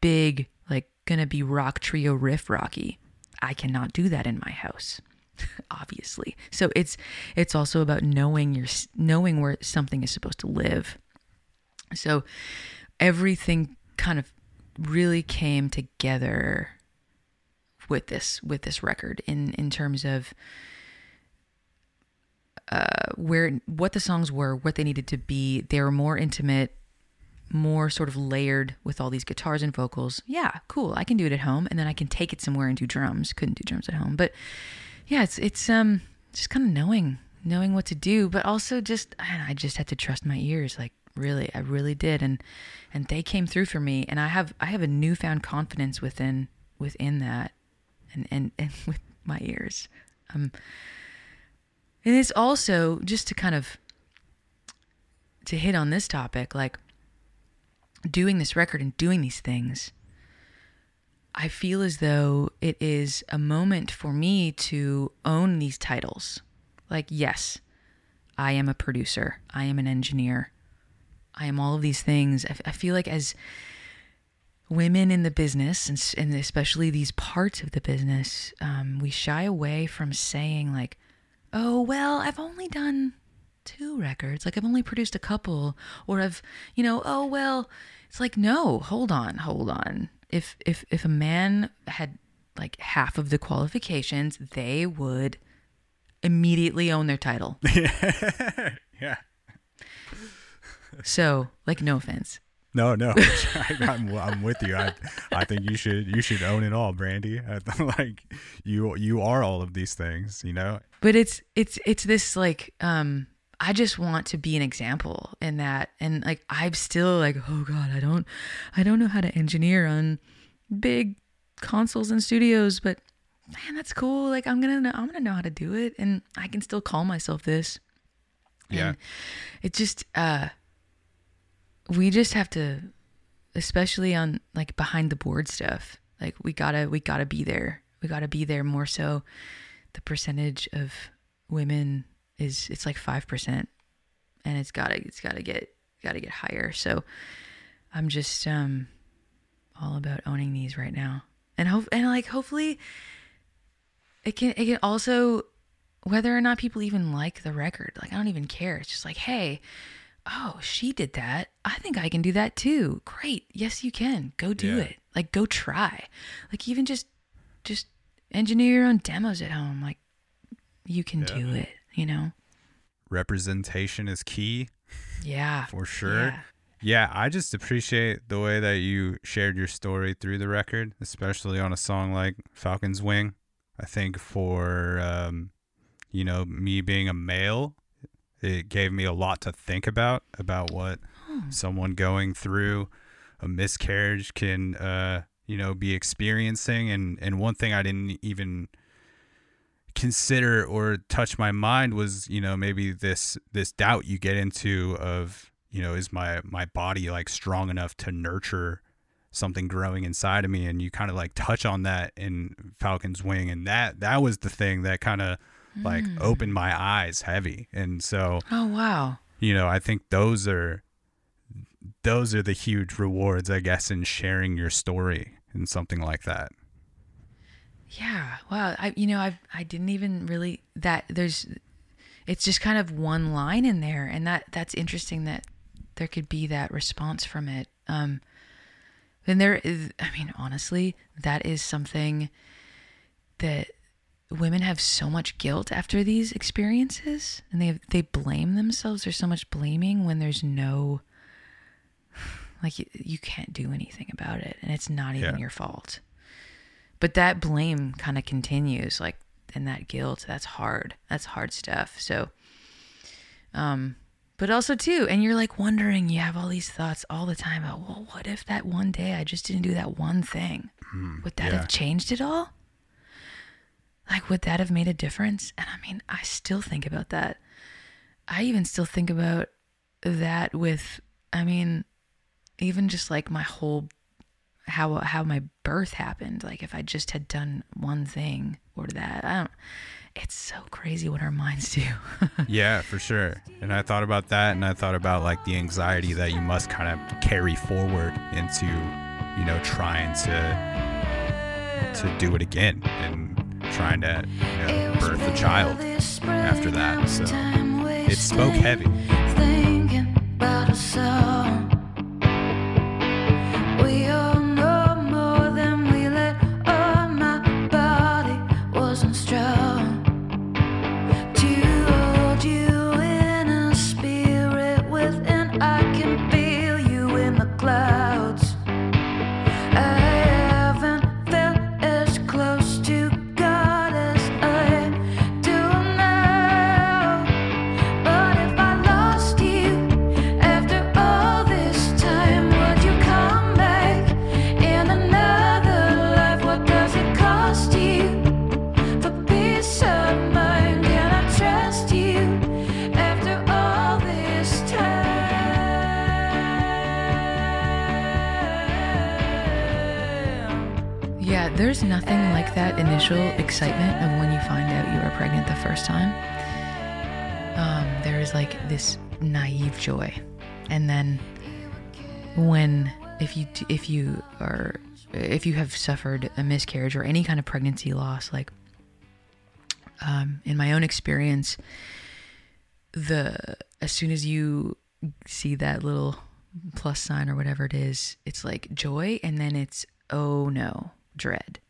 big, like gonna be rock trio riff rocky. I cannot do that in my house, obviously. So it's it's also about knowing your knowing where something is supposed to live. So everything kind of really came together with this with this record in in terms of uh where what the songs were what they needed to be. They were more intimate more sort of layered with all these guitars and vocals. Yeah cool. I can do it at home and then i can take it somewhere and do drums. Couldn't do drums at home. But yeah it's it's um just kind of knowing knowing what to do but also just i just had to trust my ears like really i really did. And and they came through for me and i have i have a newfound confidence within within that and and, and with my ears. Um and it's also just to kind of to hit on this topic like doing this record and doing these things i feel as though it is a moment for me to own these titles. Like yes i am a producer. I am an engineer. I am all of these things. I, I feel like as women in the business and, and especially these parts of the business um, we shy away from saying like oh well i've only done two records. Like i've only produced a couple or i've you know oh well it's like no hold on hold on. If if if a man had like half of the qualifications they would immediately own their title. Yeah. so like no offense No, no, I'm, I'm with you. I, I think you should you should own it all, Brandi. Like you you are all of these things, you know. but it's it's it's this like um i just want to be an example in that and like i'm still like oh god i don't i don't know how to engineer on big consoles and studios but man that's cool like i'm gonna know i'm gonna know how to do it and i can still call myself this Yeah. and it just uh we just have to especially on like behind the board stuff like we gotta we gotta be there. We gotta be there more so. The percentage of women is it's like five percent and it's gotta it's gotta get gotta get higher. So i'm just um all about owning these right now. And hope and like hopefully it can it can also whether or not people even like the record like i don't even care. It's just like hey oh she did that i think i can do that too great yes you can go do Yeah. it like go try like even just just engineer your own demos at home like you can Yeah. do it you know Representation is key yeah for sure. Yeah. Yeah, I just appreciate the way that you shared your story through the record, especially on a song like Falcon's Wing. I think for um, you know me being a male, it gave me a lot to think about about what someone going through a miscarriage can uh, you know be experiencing, and and one thing I didn't even consider or touch my mind was you know maybe this this doubt you get into of you know is my my body like strong enough to nurture something growing inside of me? And you kind of like touch on that in Falcon's Wing. And that that was the thing that kind of like opened my eyes heavy and so oh wow you know I think those are those are the huge rewards I guess in sharing your story and something like that Yeah. Wow. I you know I I didn't even really that there's it's just kind of one line in there and that that's interesting that there could be that response from it. Um and there is I mean honestly that is something that women have so much guilt after these experiences and they they blame themselves. There's so much blaming when there's no like you, you can't do anything about it and it's not even Yeah. your fault. But that blame kind of continues like and that guilt that's hard. That's hard stuff. So um but also too and you're like wondering you have all these thoughts all the time about well what if that one day i just didn't do that one thing? Would that yeah. have changed it all like would that have made a difference? And i mean i still think about that. I even still think about that with i mean even just like my whole how how my birth happened. Like if i just had done one thing or that i don't it's so crazy what our minds do. Yeah, for sure. And I thought about that and I thought about like the anxiety that you must kind of carry forward into, you know, trying to to do it again. And trying to, you know, birth a child after that. So it spoke heavy. Suffered a miscarriage or any kind of pregnancy loss, like um, in my own experience, the as soon as you see that little plus sign or whatever it is, it's like joy, and then it's oh no, dread.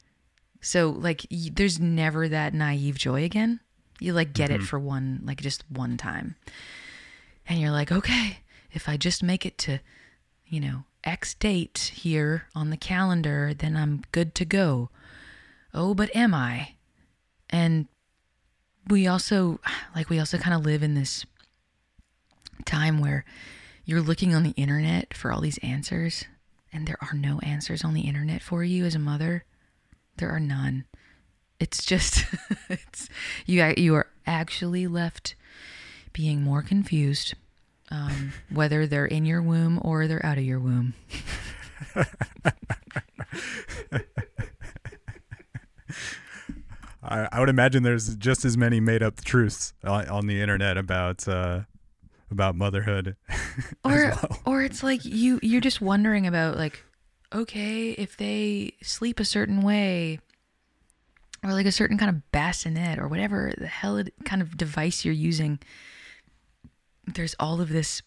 So like y- there's never that naive joy again. You like get it for one like just one time. And you're like, "Okay, if I just make it to, you know, X date here on the calendar, then I'm good to go." Oh, but am I? And we also like we also kind of live in this time where you're looking on the internet for all these answers and there are no answers on the internet for you as a mother there are none it's just it's you you are actually left being more confused um, whether they're in your womb or they're out of your womb I, I would imagine there's just as many made up truths on, on the internet about uh, about motherhood. or well. or it's like you you're just wondering about like okay if they sleep a certain way or like a certain kind of bassinet or whatever the hell it, kind of device you're using there's all of this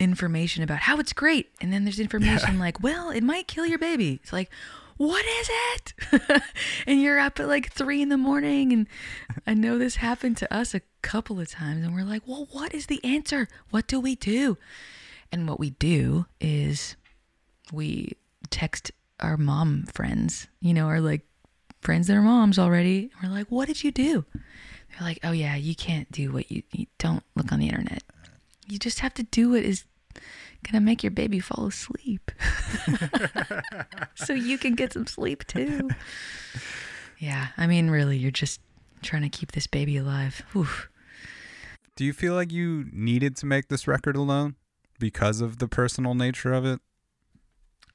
information about how it's great. And then there's information like well it might kill your baby. It's like what is it? And you're up at like three in the morning. And i know this happened to us a couple of times. And we're like well what is the answer? What do we do? And what we do is we text our mom friends you know our like friends that are moms already. We're like what did you do? They're like oh yeah you can't do what you, you don't look on the internet you just have to do what is gonna make your baby fall asleep so you can get some sleep too yeah i mean really you're just trying to keep this baby alive Oof. Do you feel like you needed to make this record alone because of the personal nature of it?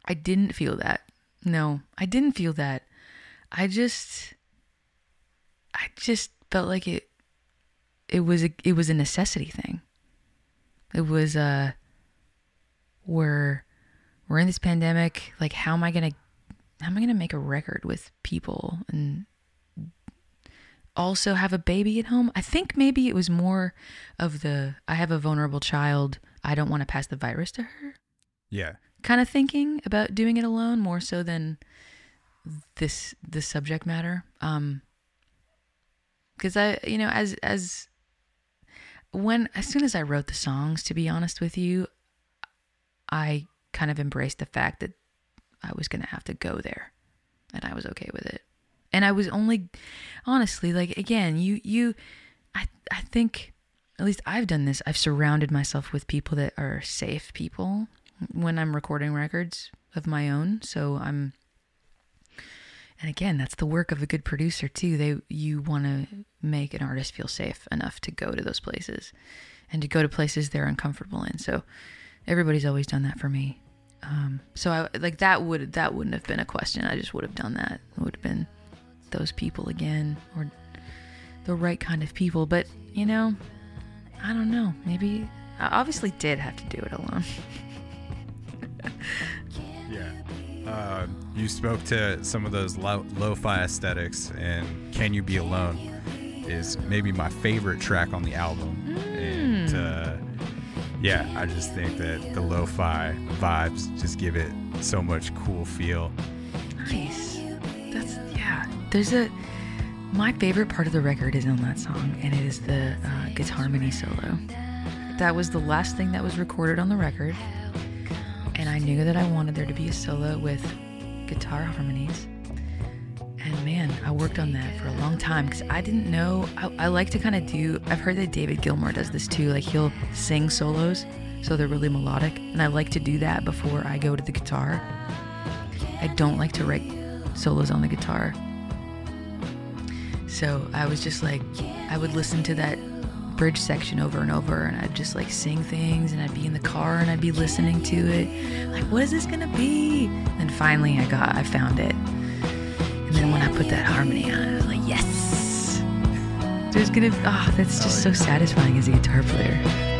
I didn't feel that. No, I didn't feel that. I just I just felt like it it was a it was a necessity thing. It was uh we're we're in this pandemic, like how am I going to how am I going to make a record with people and also have a baby at home? I think maybe it was more of the I have a vulnerable child, I don't want to pass the virus to her Yeah. kind of thinking about doing it alone more so than this this subject matter um because i you know as as when as soon as i wrote the songs to be honest with you i kind of embraced the fact that i was going to have to go there and i was okay with it and i was only honestly like again you you i i think at least i've done this i've surrounded myself with people that are safe people when I'm recording records of my own. So I'm and again, that's the work of a good producer too. They you want to make an artist feel safe enough to go to those places and to go to places they're uncomfortable in. So everybody's always done that for me. Um, so I like that would that wouldn't have been a question. I just would have done that. It would have been those people again or the right kind of people. But you know, I don't know. Maybe I obviously did have to do it alone. Yeah. Uh, you spoke to some of those lo- lo-fi aesthetics, and "Can You Be Alone" is maybe my favorite track on the album. And uh, yeah, I just think that the lo-fi vibes just give it so much cool feel. Nice. That's yeah. There's a my favorite part of the record is on that song, and it is the uh, guitar harmony solo. That was the last thing that was recorded on the record, and I knew that I wanted there to be a solo with guitar harmonies. And man, I worked on that for a long time because I didn't know. I, I like to kind of do. I've heard that David Gilmour does this too. Like he'll sing solos, so they're really melodic, and I like to do that before I go to the guitar. I don't like to write solos on the guitar. So I was just like, I would listen to that bridge section over and over, and I'd just like sing things, and I'd be in the car and I'd be listening to it. Like, what is this gonna be? And finally, I got, I found it. And then when I put that harmony on it. I'm like, yes. There's gonna. Oh, that's just so satisfying as a guitar player.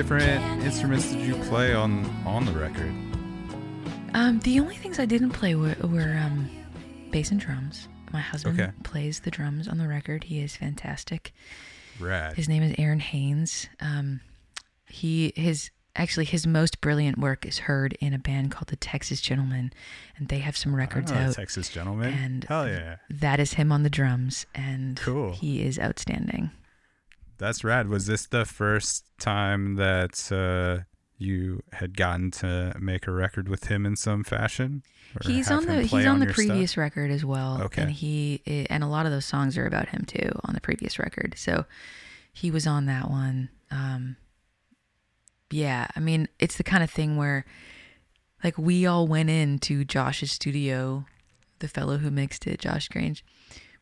Different instruments did you play on on the record? Um, the only things I didn't play were, were um, bass and drums. My husband Okay. plays the drums on the record. He is fantastic. Rad. His name is Aaron Haynes. Um, he his actually his most brilliant work is heard in a band called the Texas Gentlemen, and they have some records Oh, out. Texas gentleman. and- Hell yeah. That is him on the drums, and Cool. he is outstanding. That's rad. Was this the first time that uh, you had gotten to make a record with him in some fashion? He's on the he's on, the your stuff? previous record as well. Okay. And he and a lot of those songs are about him too on the previous record. So he was on that one. Um yeah, I mean, it's the kind of thing where like we all went into Josh's studio, the fellow who mixed it, Josh Grange.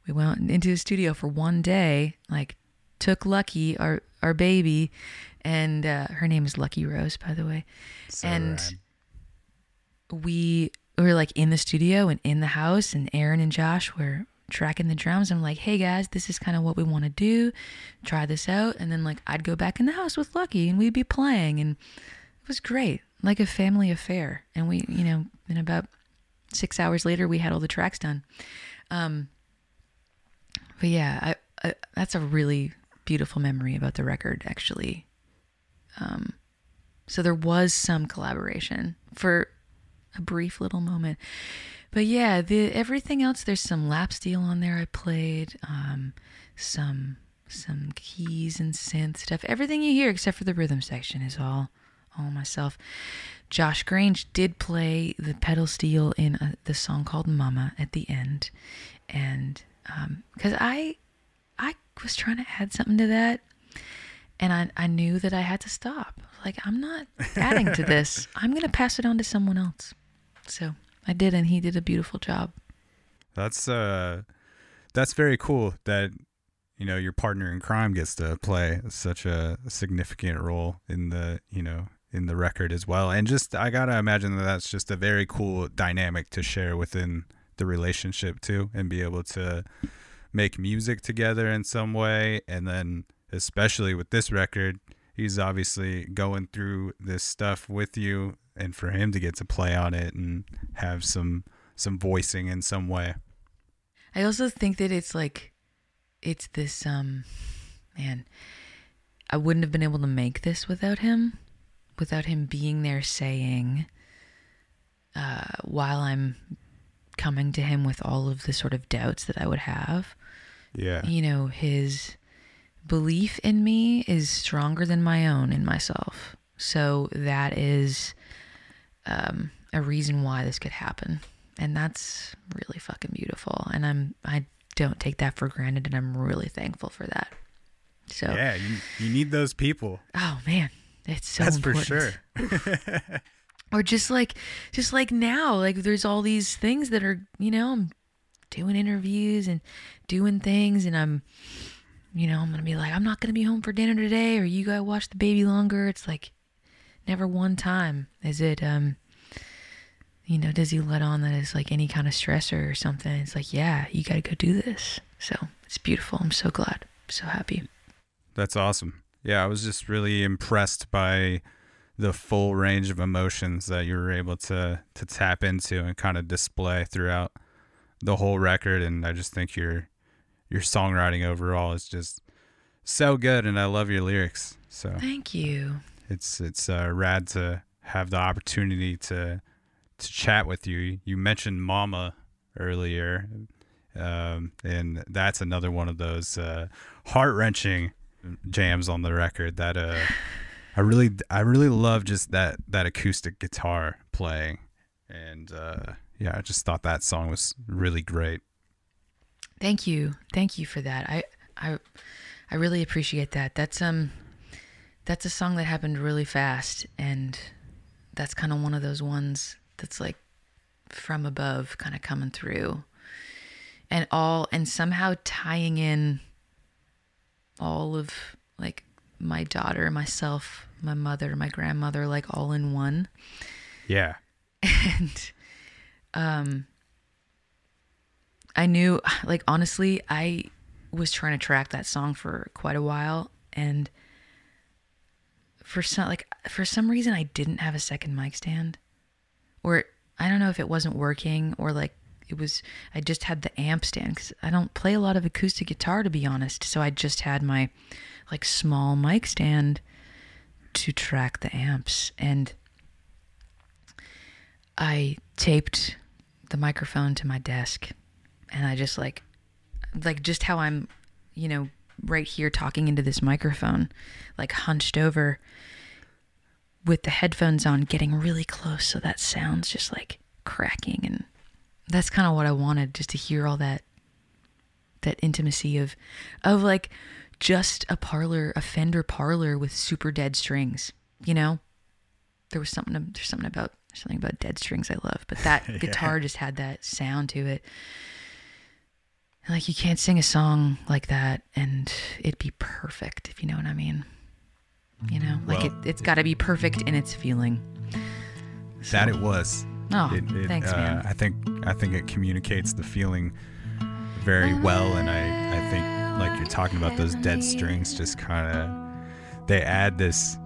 We went into his studio for one day, like took Lucky, our our baby, and uh, her name is Lucky Rose, by the way So and rad. we were like in the studio and in the house and Aaron and Josh were tracking the drums. I'm like, hey guys, this is kind of what we want to do. Try this out. And then like I'd go back in the house with Lucky and we'd be playing and it was great. Like a family affair. And we, you know, in about six hours later we had all the tracks done. Um but yeah, I, I that's a really beautiful memory about the record actually. Um so there was some collaboration for a brief little moment. But yeah, the everything else there's some lap steel on there I played, um some some keys and synth stuff. Everything you hear except for the rhythm section is all all myself. Josh Grange did play the pedal steel in a, the song called Mama at the end. And um cuz I I was trying to add something to that and I, I knew that I had to stop. Like, I'm not adding to this. I'm going to pass it on to someone else. So I did, and he did a beautiful job. That's uh that's very cool that you know your partner in crime gets to play such a significant role in the you know in the record as well and just I got to imagine that that's just a very cool dynamic to share within the relationship too and be able to make music together in some way and then especially with this record he's obviously going through this stuff with you and for him to get to play on it and have some some voicing in some way. I also think that it's like, it's this, um, man, I wouldn't have been able to make this without him, without him being there saying, uh, while I'm coming to him with all of the sort of doubts that I would have, yeah you know, his belief in me is stronger than my own in myself. So that is um, a reason why this could happen, and that's really fucking beautiful. And I'm I don't take that for granted, and I'm really thankful for that. So, Yeah, you, you need those people. oh man, it's so That's important. for sure. or just like just like now like there's all these things that are you know i'm doing interviews and doing things. And i'm you know i'm gonna be like i'm not gonna be home for dinner today or you gotta watch the baby longer. It's like never one time is it um you know does he let on that it's like any kind of stressor or something. It's like yeah you gotta go do this. So it's beautiful. I'm so glad. So happy. That's awesome. Yeah, I was just really impressed by the full range of emotions that you were able to to tap into and kind of display throughout the whole record and I just think your your songwriting overall is just so good, and I love your lyrics. So Thank you. it's it's uh, rad to have the opportunity to to chat with you. You mentioned Mama earlier, um, and that's another one of those uh, heart wrenching jams on the record. That uh, I really I really love just that that acoustic guitar playing, and uh, yeah, I just thought that song was really great. Thank you. Thank you for that. I I I really appreciate that. That's um that's a song that happened really fast and that's kind of one of those ones that's like from above kind of coming through. And all and somehow tying in all of like my daughter, myself, my mother, my grandmother like all in one. Yeah, and um I knew like honestly I was trying to track that song for quite a while and for some like for some reason I didn't have a second mic stand or I don't know if it wasn't working or like it was I just had the amp stand cuz I don't play a lot of acoustic guitar to be honest so I just had my like small mic stand to track the amps and I taped the microphone to my desk and I just like like just how I'm, you know, right here talking into this microphone, like hunched over with the headphones on, getting really close so that sounds just like cracking and that's kind of what I wanted just to hear all that that intimacy of of like just a parlor, a Fender parlor with super dead strings, you know? There was something there's something about something about dead strings I love, but that guitar just had that sound to it. And, like you can't sing a song like that and it'd be perfect, if you know what I mean. You know, like Well, it, it's got to be perfect in its feeling. that it was. Oh, It- it, thanks, uh, man. I think I think it communicates the feeling very well, and I I think like you're talking about those dead strings, just kind of they add this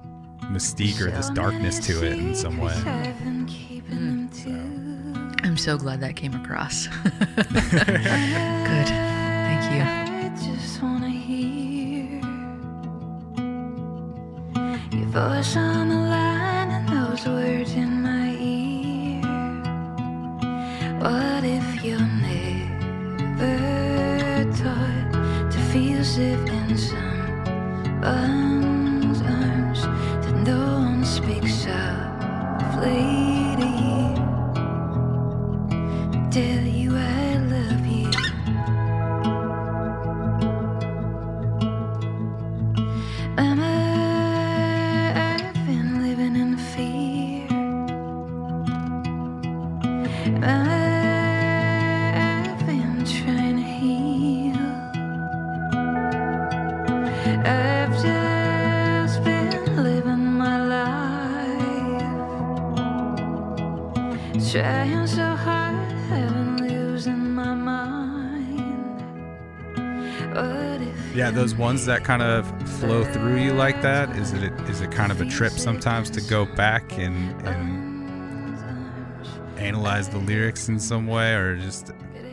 mystique or this darkness to it in some way. Hmm. I'm so glad that came across. Good. Thank you. I just wanna hear your voice on the line and those words in my ear. What if you're never taught to feel safe in someone's arms Tell you those ones that kind of flow through you like that. Is it is it kind of a trip sometimes to go back and and analyze the lyrics in some way, or just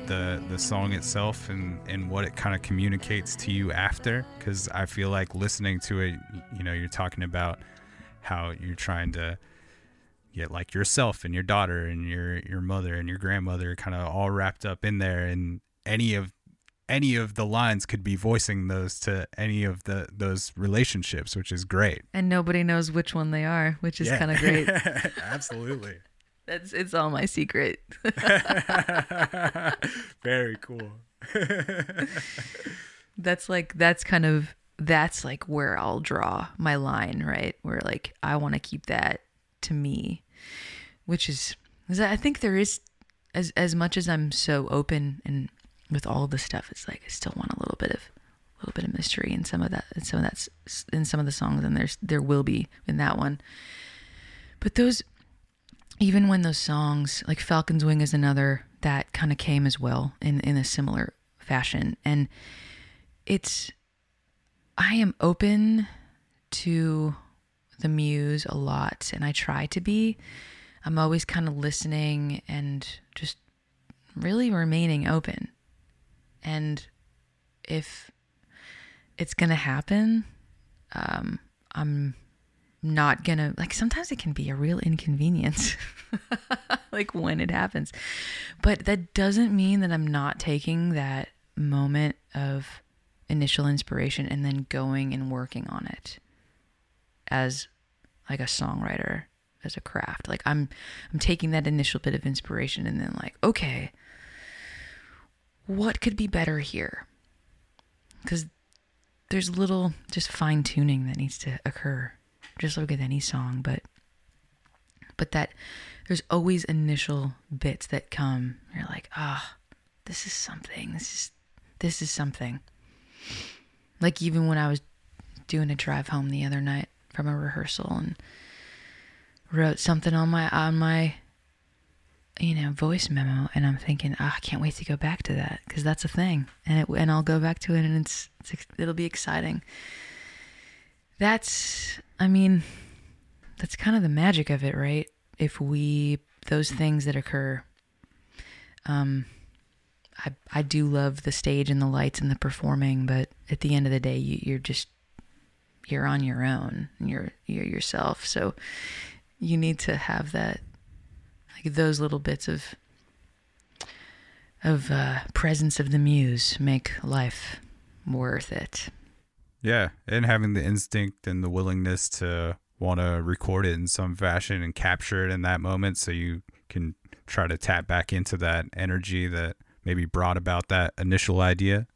the the song itself and and what it kind of communicates to you after? Because I feel like listening to it, you know, you're talking about how you're trying to get like yourself and your daughter and your your mother and your grandmother kind of all wrapped up in there and any of any of the lines could be voicing those to any of the those relationships which is great And nobody knows which one they are, which is kind of great. absolutely That's it's all my secret. very cool that's like that's kind of that's like where I'll draw my line, right? Where like I want to keep that to me, which is, I think there is as as much as I'm so open and with all the stuff, it's like I still want a little bit of a little bit of mystery in some of that in some of that's in some of the songs, and there's there will be in that one. But those, even when those songs like Falcon's Wing is another that kind of came as well in in a similar fashion, and it's I am open to the muse a lot and I try to be. I'm always kind of listening and just really remaining open. And if it's gonna happen. Um, I'm not gonna like. Sometimes it can be a real inconvenience, like when it happens. But that doesn't mean that I'm not taking that moment of initial inspiration and then going and working on it as like a songwriter as a craft like i'm i'm taking that initial bit of inspiration and then like okay what could be better here? Because there's little just fine tuning that needs to occur. Just like with any song but but that there's always initial bits that come. You're like ah this is something. This is this is something. Like even when i was doing a drive home the other night from a rehearsal and wrote something on my on my you know voice memo and i'm thinking oh, i can't wait to go back to that because that's a thing. And it and i'll go back to it and it's, it's it'll be exciting. That's i mean that's kind of the magic of it right? If we those things that occur um i i do love the stage and the lights and the performing but at the end of the day you, you're just you're on your own and you're you're yourself. So you need to have that like those little bits of of uh, presence of the muse make life worth it. Yeah, and having the instinct and the willingness to want to record it in some fashion and capture it in that moment so you can try to tap back into that energy that maybe brought about that initial idea.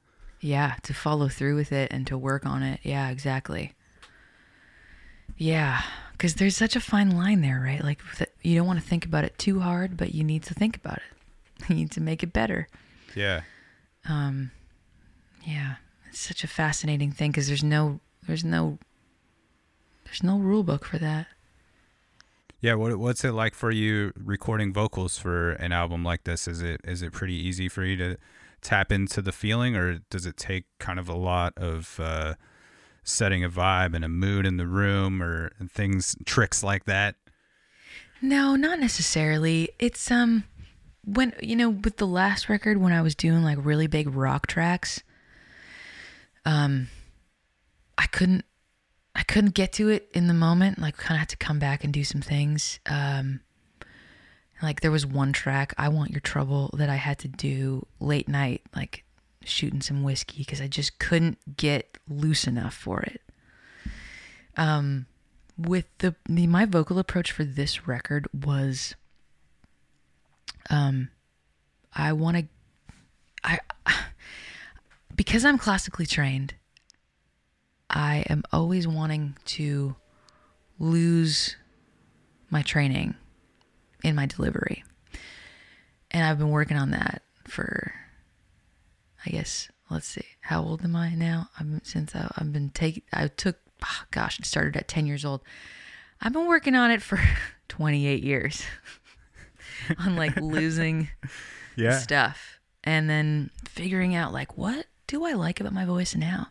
yeah to follow through with it and to work on it. Yeah exactly. Yeah because there's such a fine line there right? Like you don't want to think about it too hard but you need to think about it. You need to make it better. Yeah. um yeah. It's such a fascinating thing because there's no there's no there's no rule book for that. Yeah, what what's it like for you recording vocals for an album like this? Is it is it pretty easy for you to tap into the feeling or does it take kind of a lot of uh setting a vibe and a mood in the room or things tricks like that? no not necessarily. It's um when you know with the last record when i was doing like really big rock tracks um i couldn't i couldn't get to it in the moment. Like kind of had to come back and do some things. Um like there was one track i want your trouble that i had to do late night like shooting some whiskey because i just couldn't get loose enough for it. Um with the, the my vocal approach for this record was um i want to i because i'm classically trained i am always wanting to lose my training in my delivery. And i've been working on that for i guess let's see how old am i now i've since I, i've been taking i took oh gosh it started at 10 years old i've been working on it for 28 years on like losing Yeah. stuff and then figuring out like what do I like about my voice now.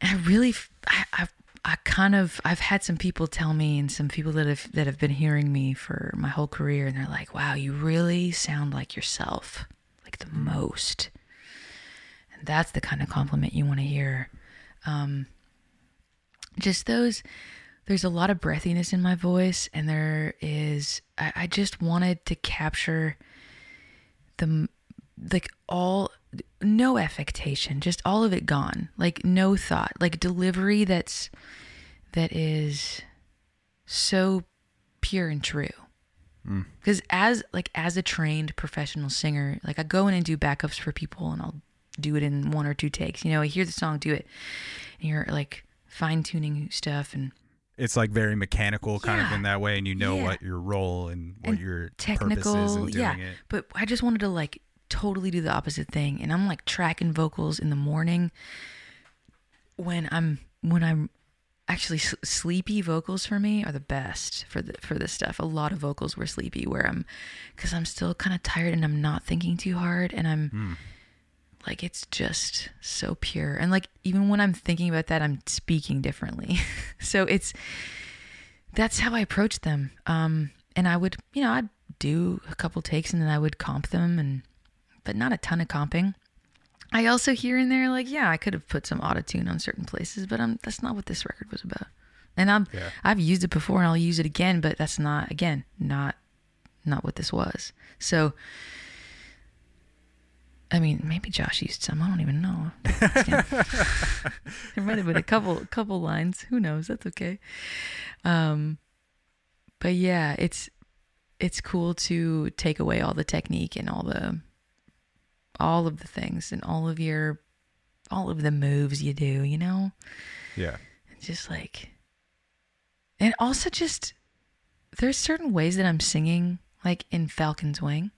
And I really, I, I've, I kind of, I've had some people tell me, and some people that have that have been hearing me for my whole career, and they're like, "Wow, you really sound like yourself, like the most." That's the kind of compliment you want to hear. Um, just those there's a lot of breathiness in my voice and there is I, I just wanted to capture the like all no affectation just all of it gone. Like no thought. Like delivery that's that is so pure and true. Because as like as a trained professional singer like i go in and do backups for people and i'll do it in one or two takes. You know i hear the song do it. And you're like fine-tuning stuff and It's like very mechanical kind of in that way and you know Yeah. what your role and what and your technical purpose is in doing yeah it. but i just wanted to like totally do the opposite thing. And i'm like tracking vocals in the morning when i'm when i'm actually sleepy vocals for me are the best for the for this stuff. A lot of vocals were sleepy where i'm because i'm still kind of tired and i'm not thinking too hard and i'm hmm. Like it's just so pure and like even when i'm thinking about that i'm speaking differently so it's that's how I approach them. Um, and I would, you know, I'd do a couple takes and then I would comp them, and but not a ton of comping. I also here and there like, yeah, I could have put some autotune on certain places, but um that's not what this record was about. And I'm Yeah. I've used it before and I'll use it again, but that's not again, not not what this was. So I mean, maybe Josh used some. I don't even know. there might have been a couple couple lines. Who knows? That's okay. Um, but yeah, it's it's cool to take away all the technique and all the all of the things and all of your all of the moves you do. You know, Yeah. it's just like, and also just there's certain ways that I'm singing, like in Falcon's Wing,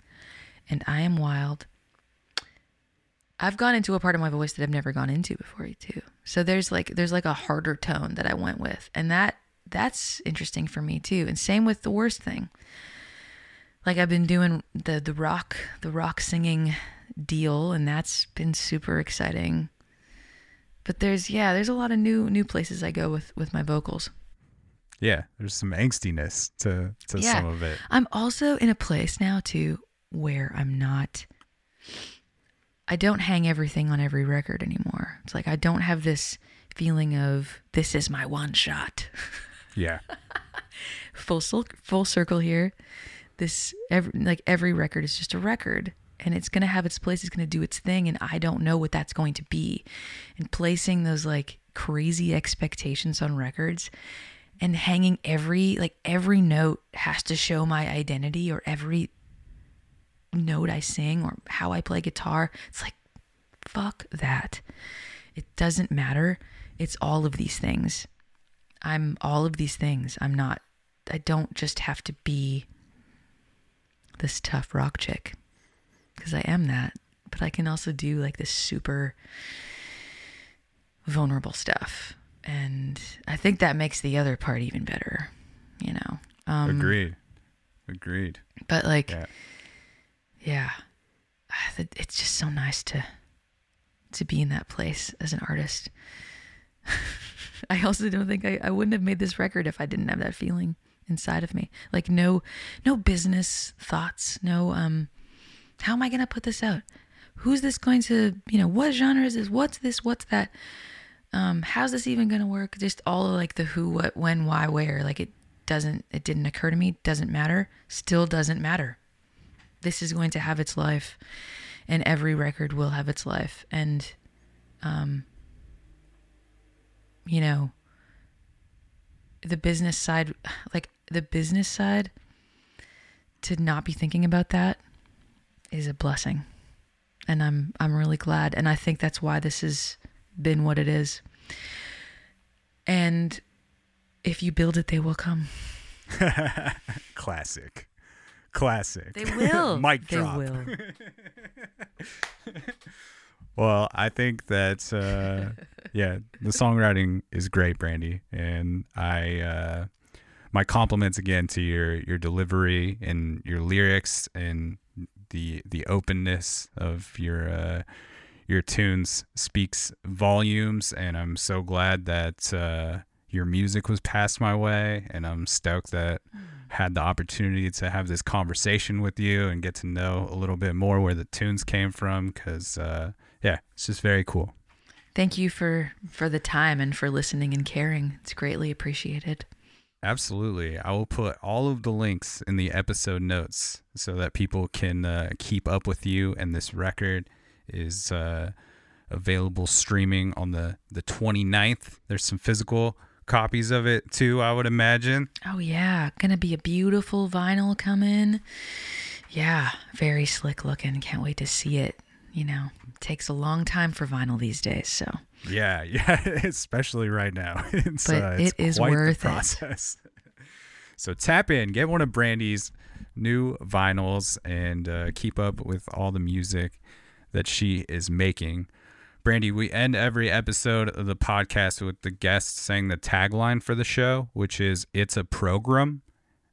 and I am wild. I've gone into a part of my voice that I've never gone into before too. So there's like there's like a harder tone that I went with, and that that's interesting for me too. And same with the worst thing. Like I've been doing the the rock the rock singing deal, and that's been super exciting. But there's yeah, there's a lot of new new places I go with with my vocals. Yeah. There's some angstiness to to Yeah. some of it. I'm also in a place now too where I'm not I don't hang everything on every record anymore. It's like I don't have this feeling of this is my one shot. Yeah. Full full circle here. This every, like every record is just a record and it's going to have its place, it's going to do its thing and I don't know what that's going to be. And placing those like crazy expectations on records and hanging every like every note has to show my identity or every note I sing or how I play guitar. It's like fuck that. It doesn't matter. It's all of these things. I'm all of these things. I'm not I don't just have to be this tough rock chick because I am that, but I can also do like this super vulnerable stuff. And I think that makes the other part even better, you know. Um Agreed. Agreed. but like Yeah. Yeah. Ah, it's just so nice to to be in that place as an artist. I also don't think I, I wouldn't have made this record if i didn't have that feeling inside of me. Like no no business thoughts no um how am i to put this out? Who's this going to you know what genre is this? What's this? What's that? Um how's this even to work? Just all of like the who what when why where like it doesn't it didn't occur to me doesn't matter still doesn't matter this is going to have its life and every record will have its life. And um you know the business side like the business side to not be thinking about that is a blessing. And i'm i'm really glad. And i think that's why this has been what it is. And if you build it they will come. Classic. Classic. they will. Mic they will. Well, I think that uh, yeah, the songwriting is great, Brandi, and I uh, my compliments again to your your delivery and your lyrics and the the openness of your uh, your tunes speaks volumes, and I'm so glad that uh, your music was passed my way, and I'm stoked that had the opportunity to have this conversation with you and get to know a little bit more where the tunes came from, because uh, yeah, it's just very cool. Thank you for for the time and for listening and caring. It's greatly appreciated. Absolutely. I will put all of the links in the episode notes so that people can uh, keep up with you. And this record is uh, available streaming on the, the 29th. There's some physical copies of it too, I would imagine. Oh yeah, gonna be a beautiful vinyl coming. Yeah, very slick looking. Can't wait to see it. You know, takes a long time for vinyl these days, so Yeah, yeah, especially right now. It's, But uh, it's it is worth the it. process. so tap in, get one of Brandi's new vinyls, and uh, keep up with all the music that she is making. Brandi, we end every episode of the podcast with the guest saying the tagline for the show, which is "It's a program."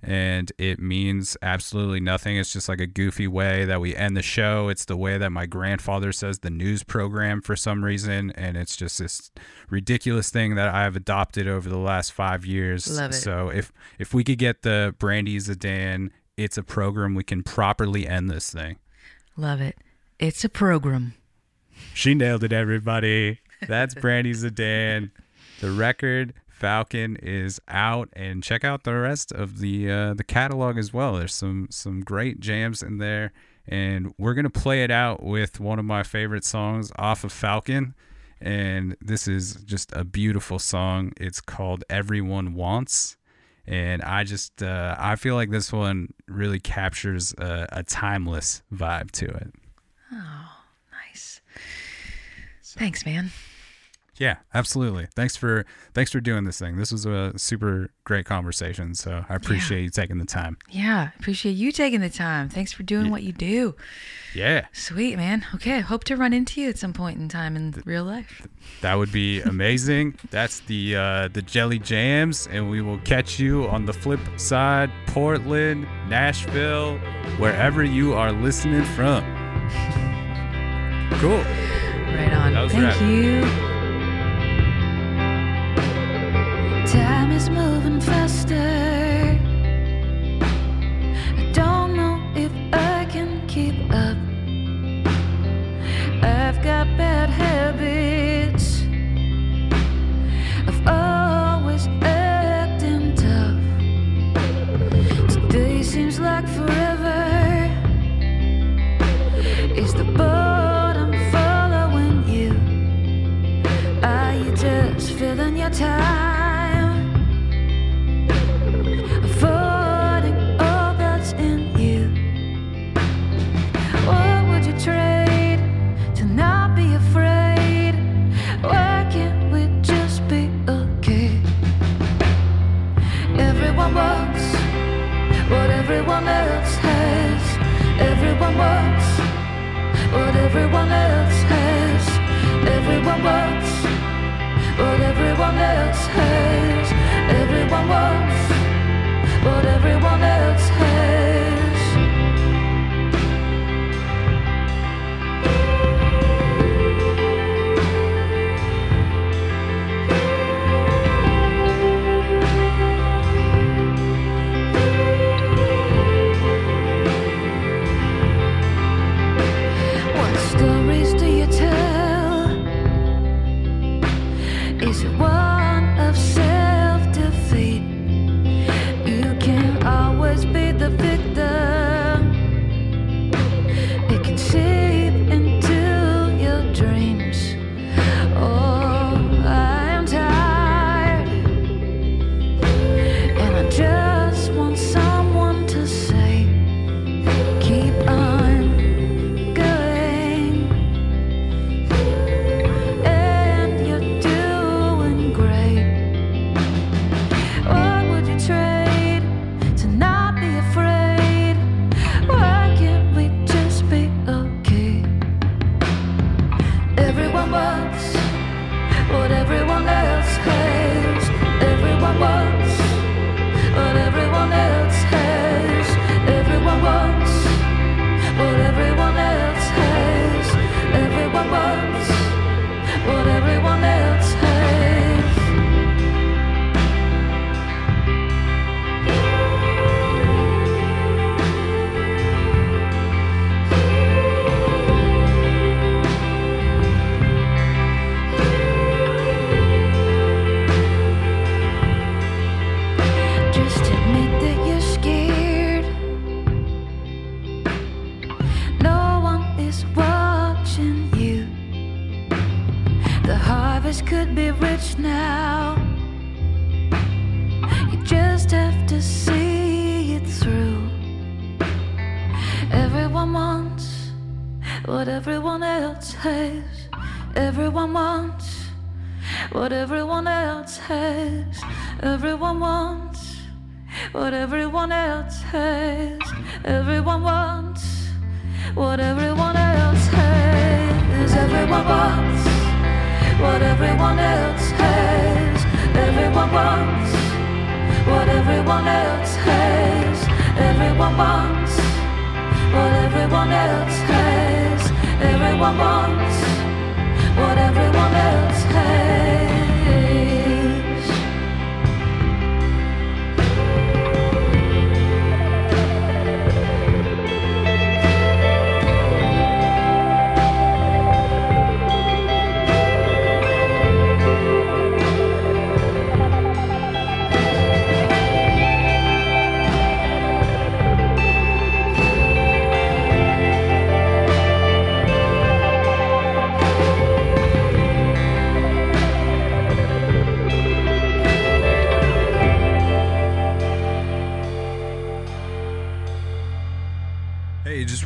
and it means absolutely nothing. It's just like a goofy way that we end the show. It's the way that my grandfather says the news program for some reason, and it's just this ridiculous thing that I've adopted over the last five years. Love it. So if if we could get the Brandi Zdan, it's a program, we can properly end this thing. love it. It's a program. She nailed it, everybody. That's Brandi Zdan. The record Falcon is out, and check out the rest of the uh, the catalog as well. There's some some great jams in there, and we're gonna play it out with one of my favorite songs off of Falcon. And this is just a beautiful song. It's called "Everyone Wants." and I just uh, I feel like this one really captures a, a timeless vibe to it. Nice. Thanks, man. Yeah, absolutely. Thanks for thanks for doing this thing. This was a super great conversation, so I appreciate you taking the time. Yeah, appreciate you taking the time. Thanks for doing what you do. Yeah, Sweet, man. Okay, hope to run into you at some point in time in real life. that would be amazing. That's the uh, the Jelly Jams, and we will catch you on the flip side, Portland, Nashville, wherever you are listening from. Cool. Right on. Thank rad. you. Time is moving faster. I don't know if I can keep up. I've got bad habits Everyone wants what everyone else has. Everyone wants what everyone else has. Everyone wants what everyone else has. Everyone wants what everyone else has. Has. Everyone wants what everyone else has. Everyone wants what everyone else has. Everyone wants what everyone else has. Everyone wants what everyone else has. Everyone wants what everyone else has. Everyone wants what everyone else has. Everyone wants what everyone else has.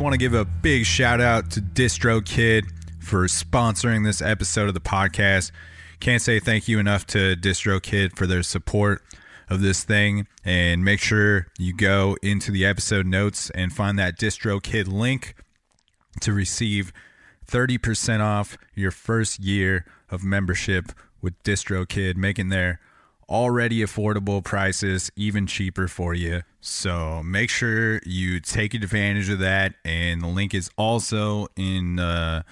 Want to give a big shout out to DistroKid for sponsoring this episode of the podcast. Can't say thank you enough to DistroKid for their support of this thing. And make sure you go into the episode notes and find that DistroKid link to receive 30% off your first year of membership with DistroKid, making their already affordable prices even cheaper for you. So make sure you take advantage of that. And the link is also in uh,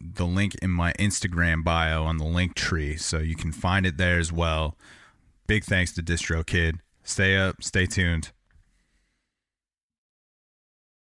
the link in my Instagram bio on the link tree. So you can find it there as well. Big thanks to DistroKid. Stay up, stay tuned.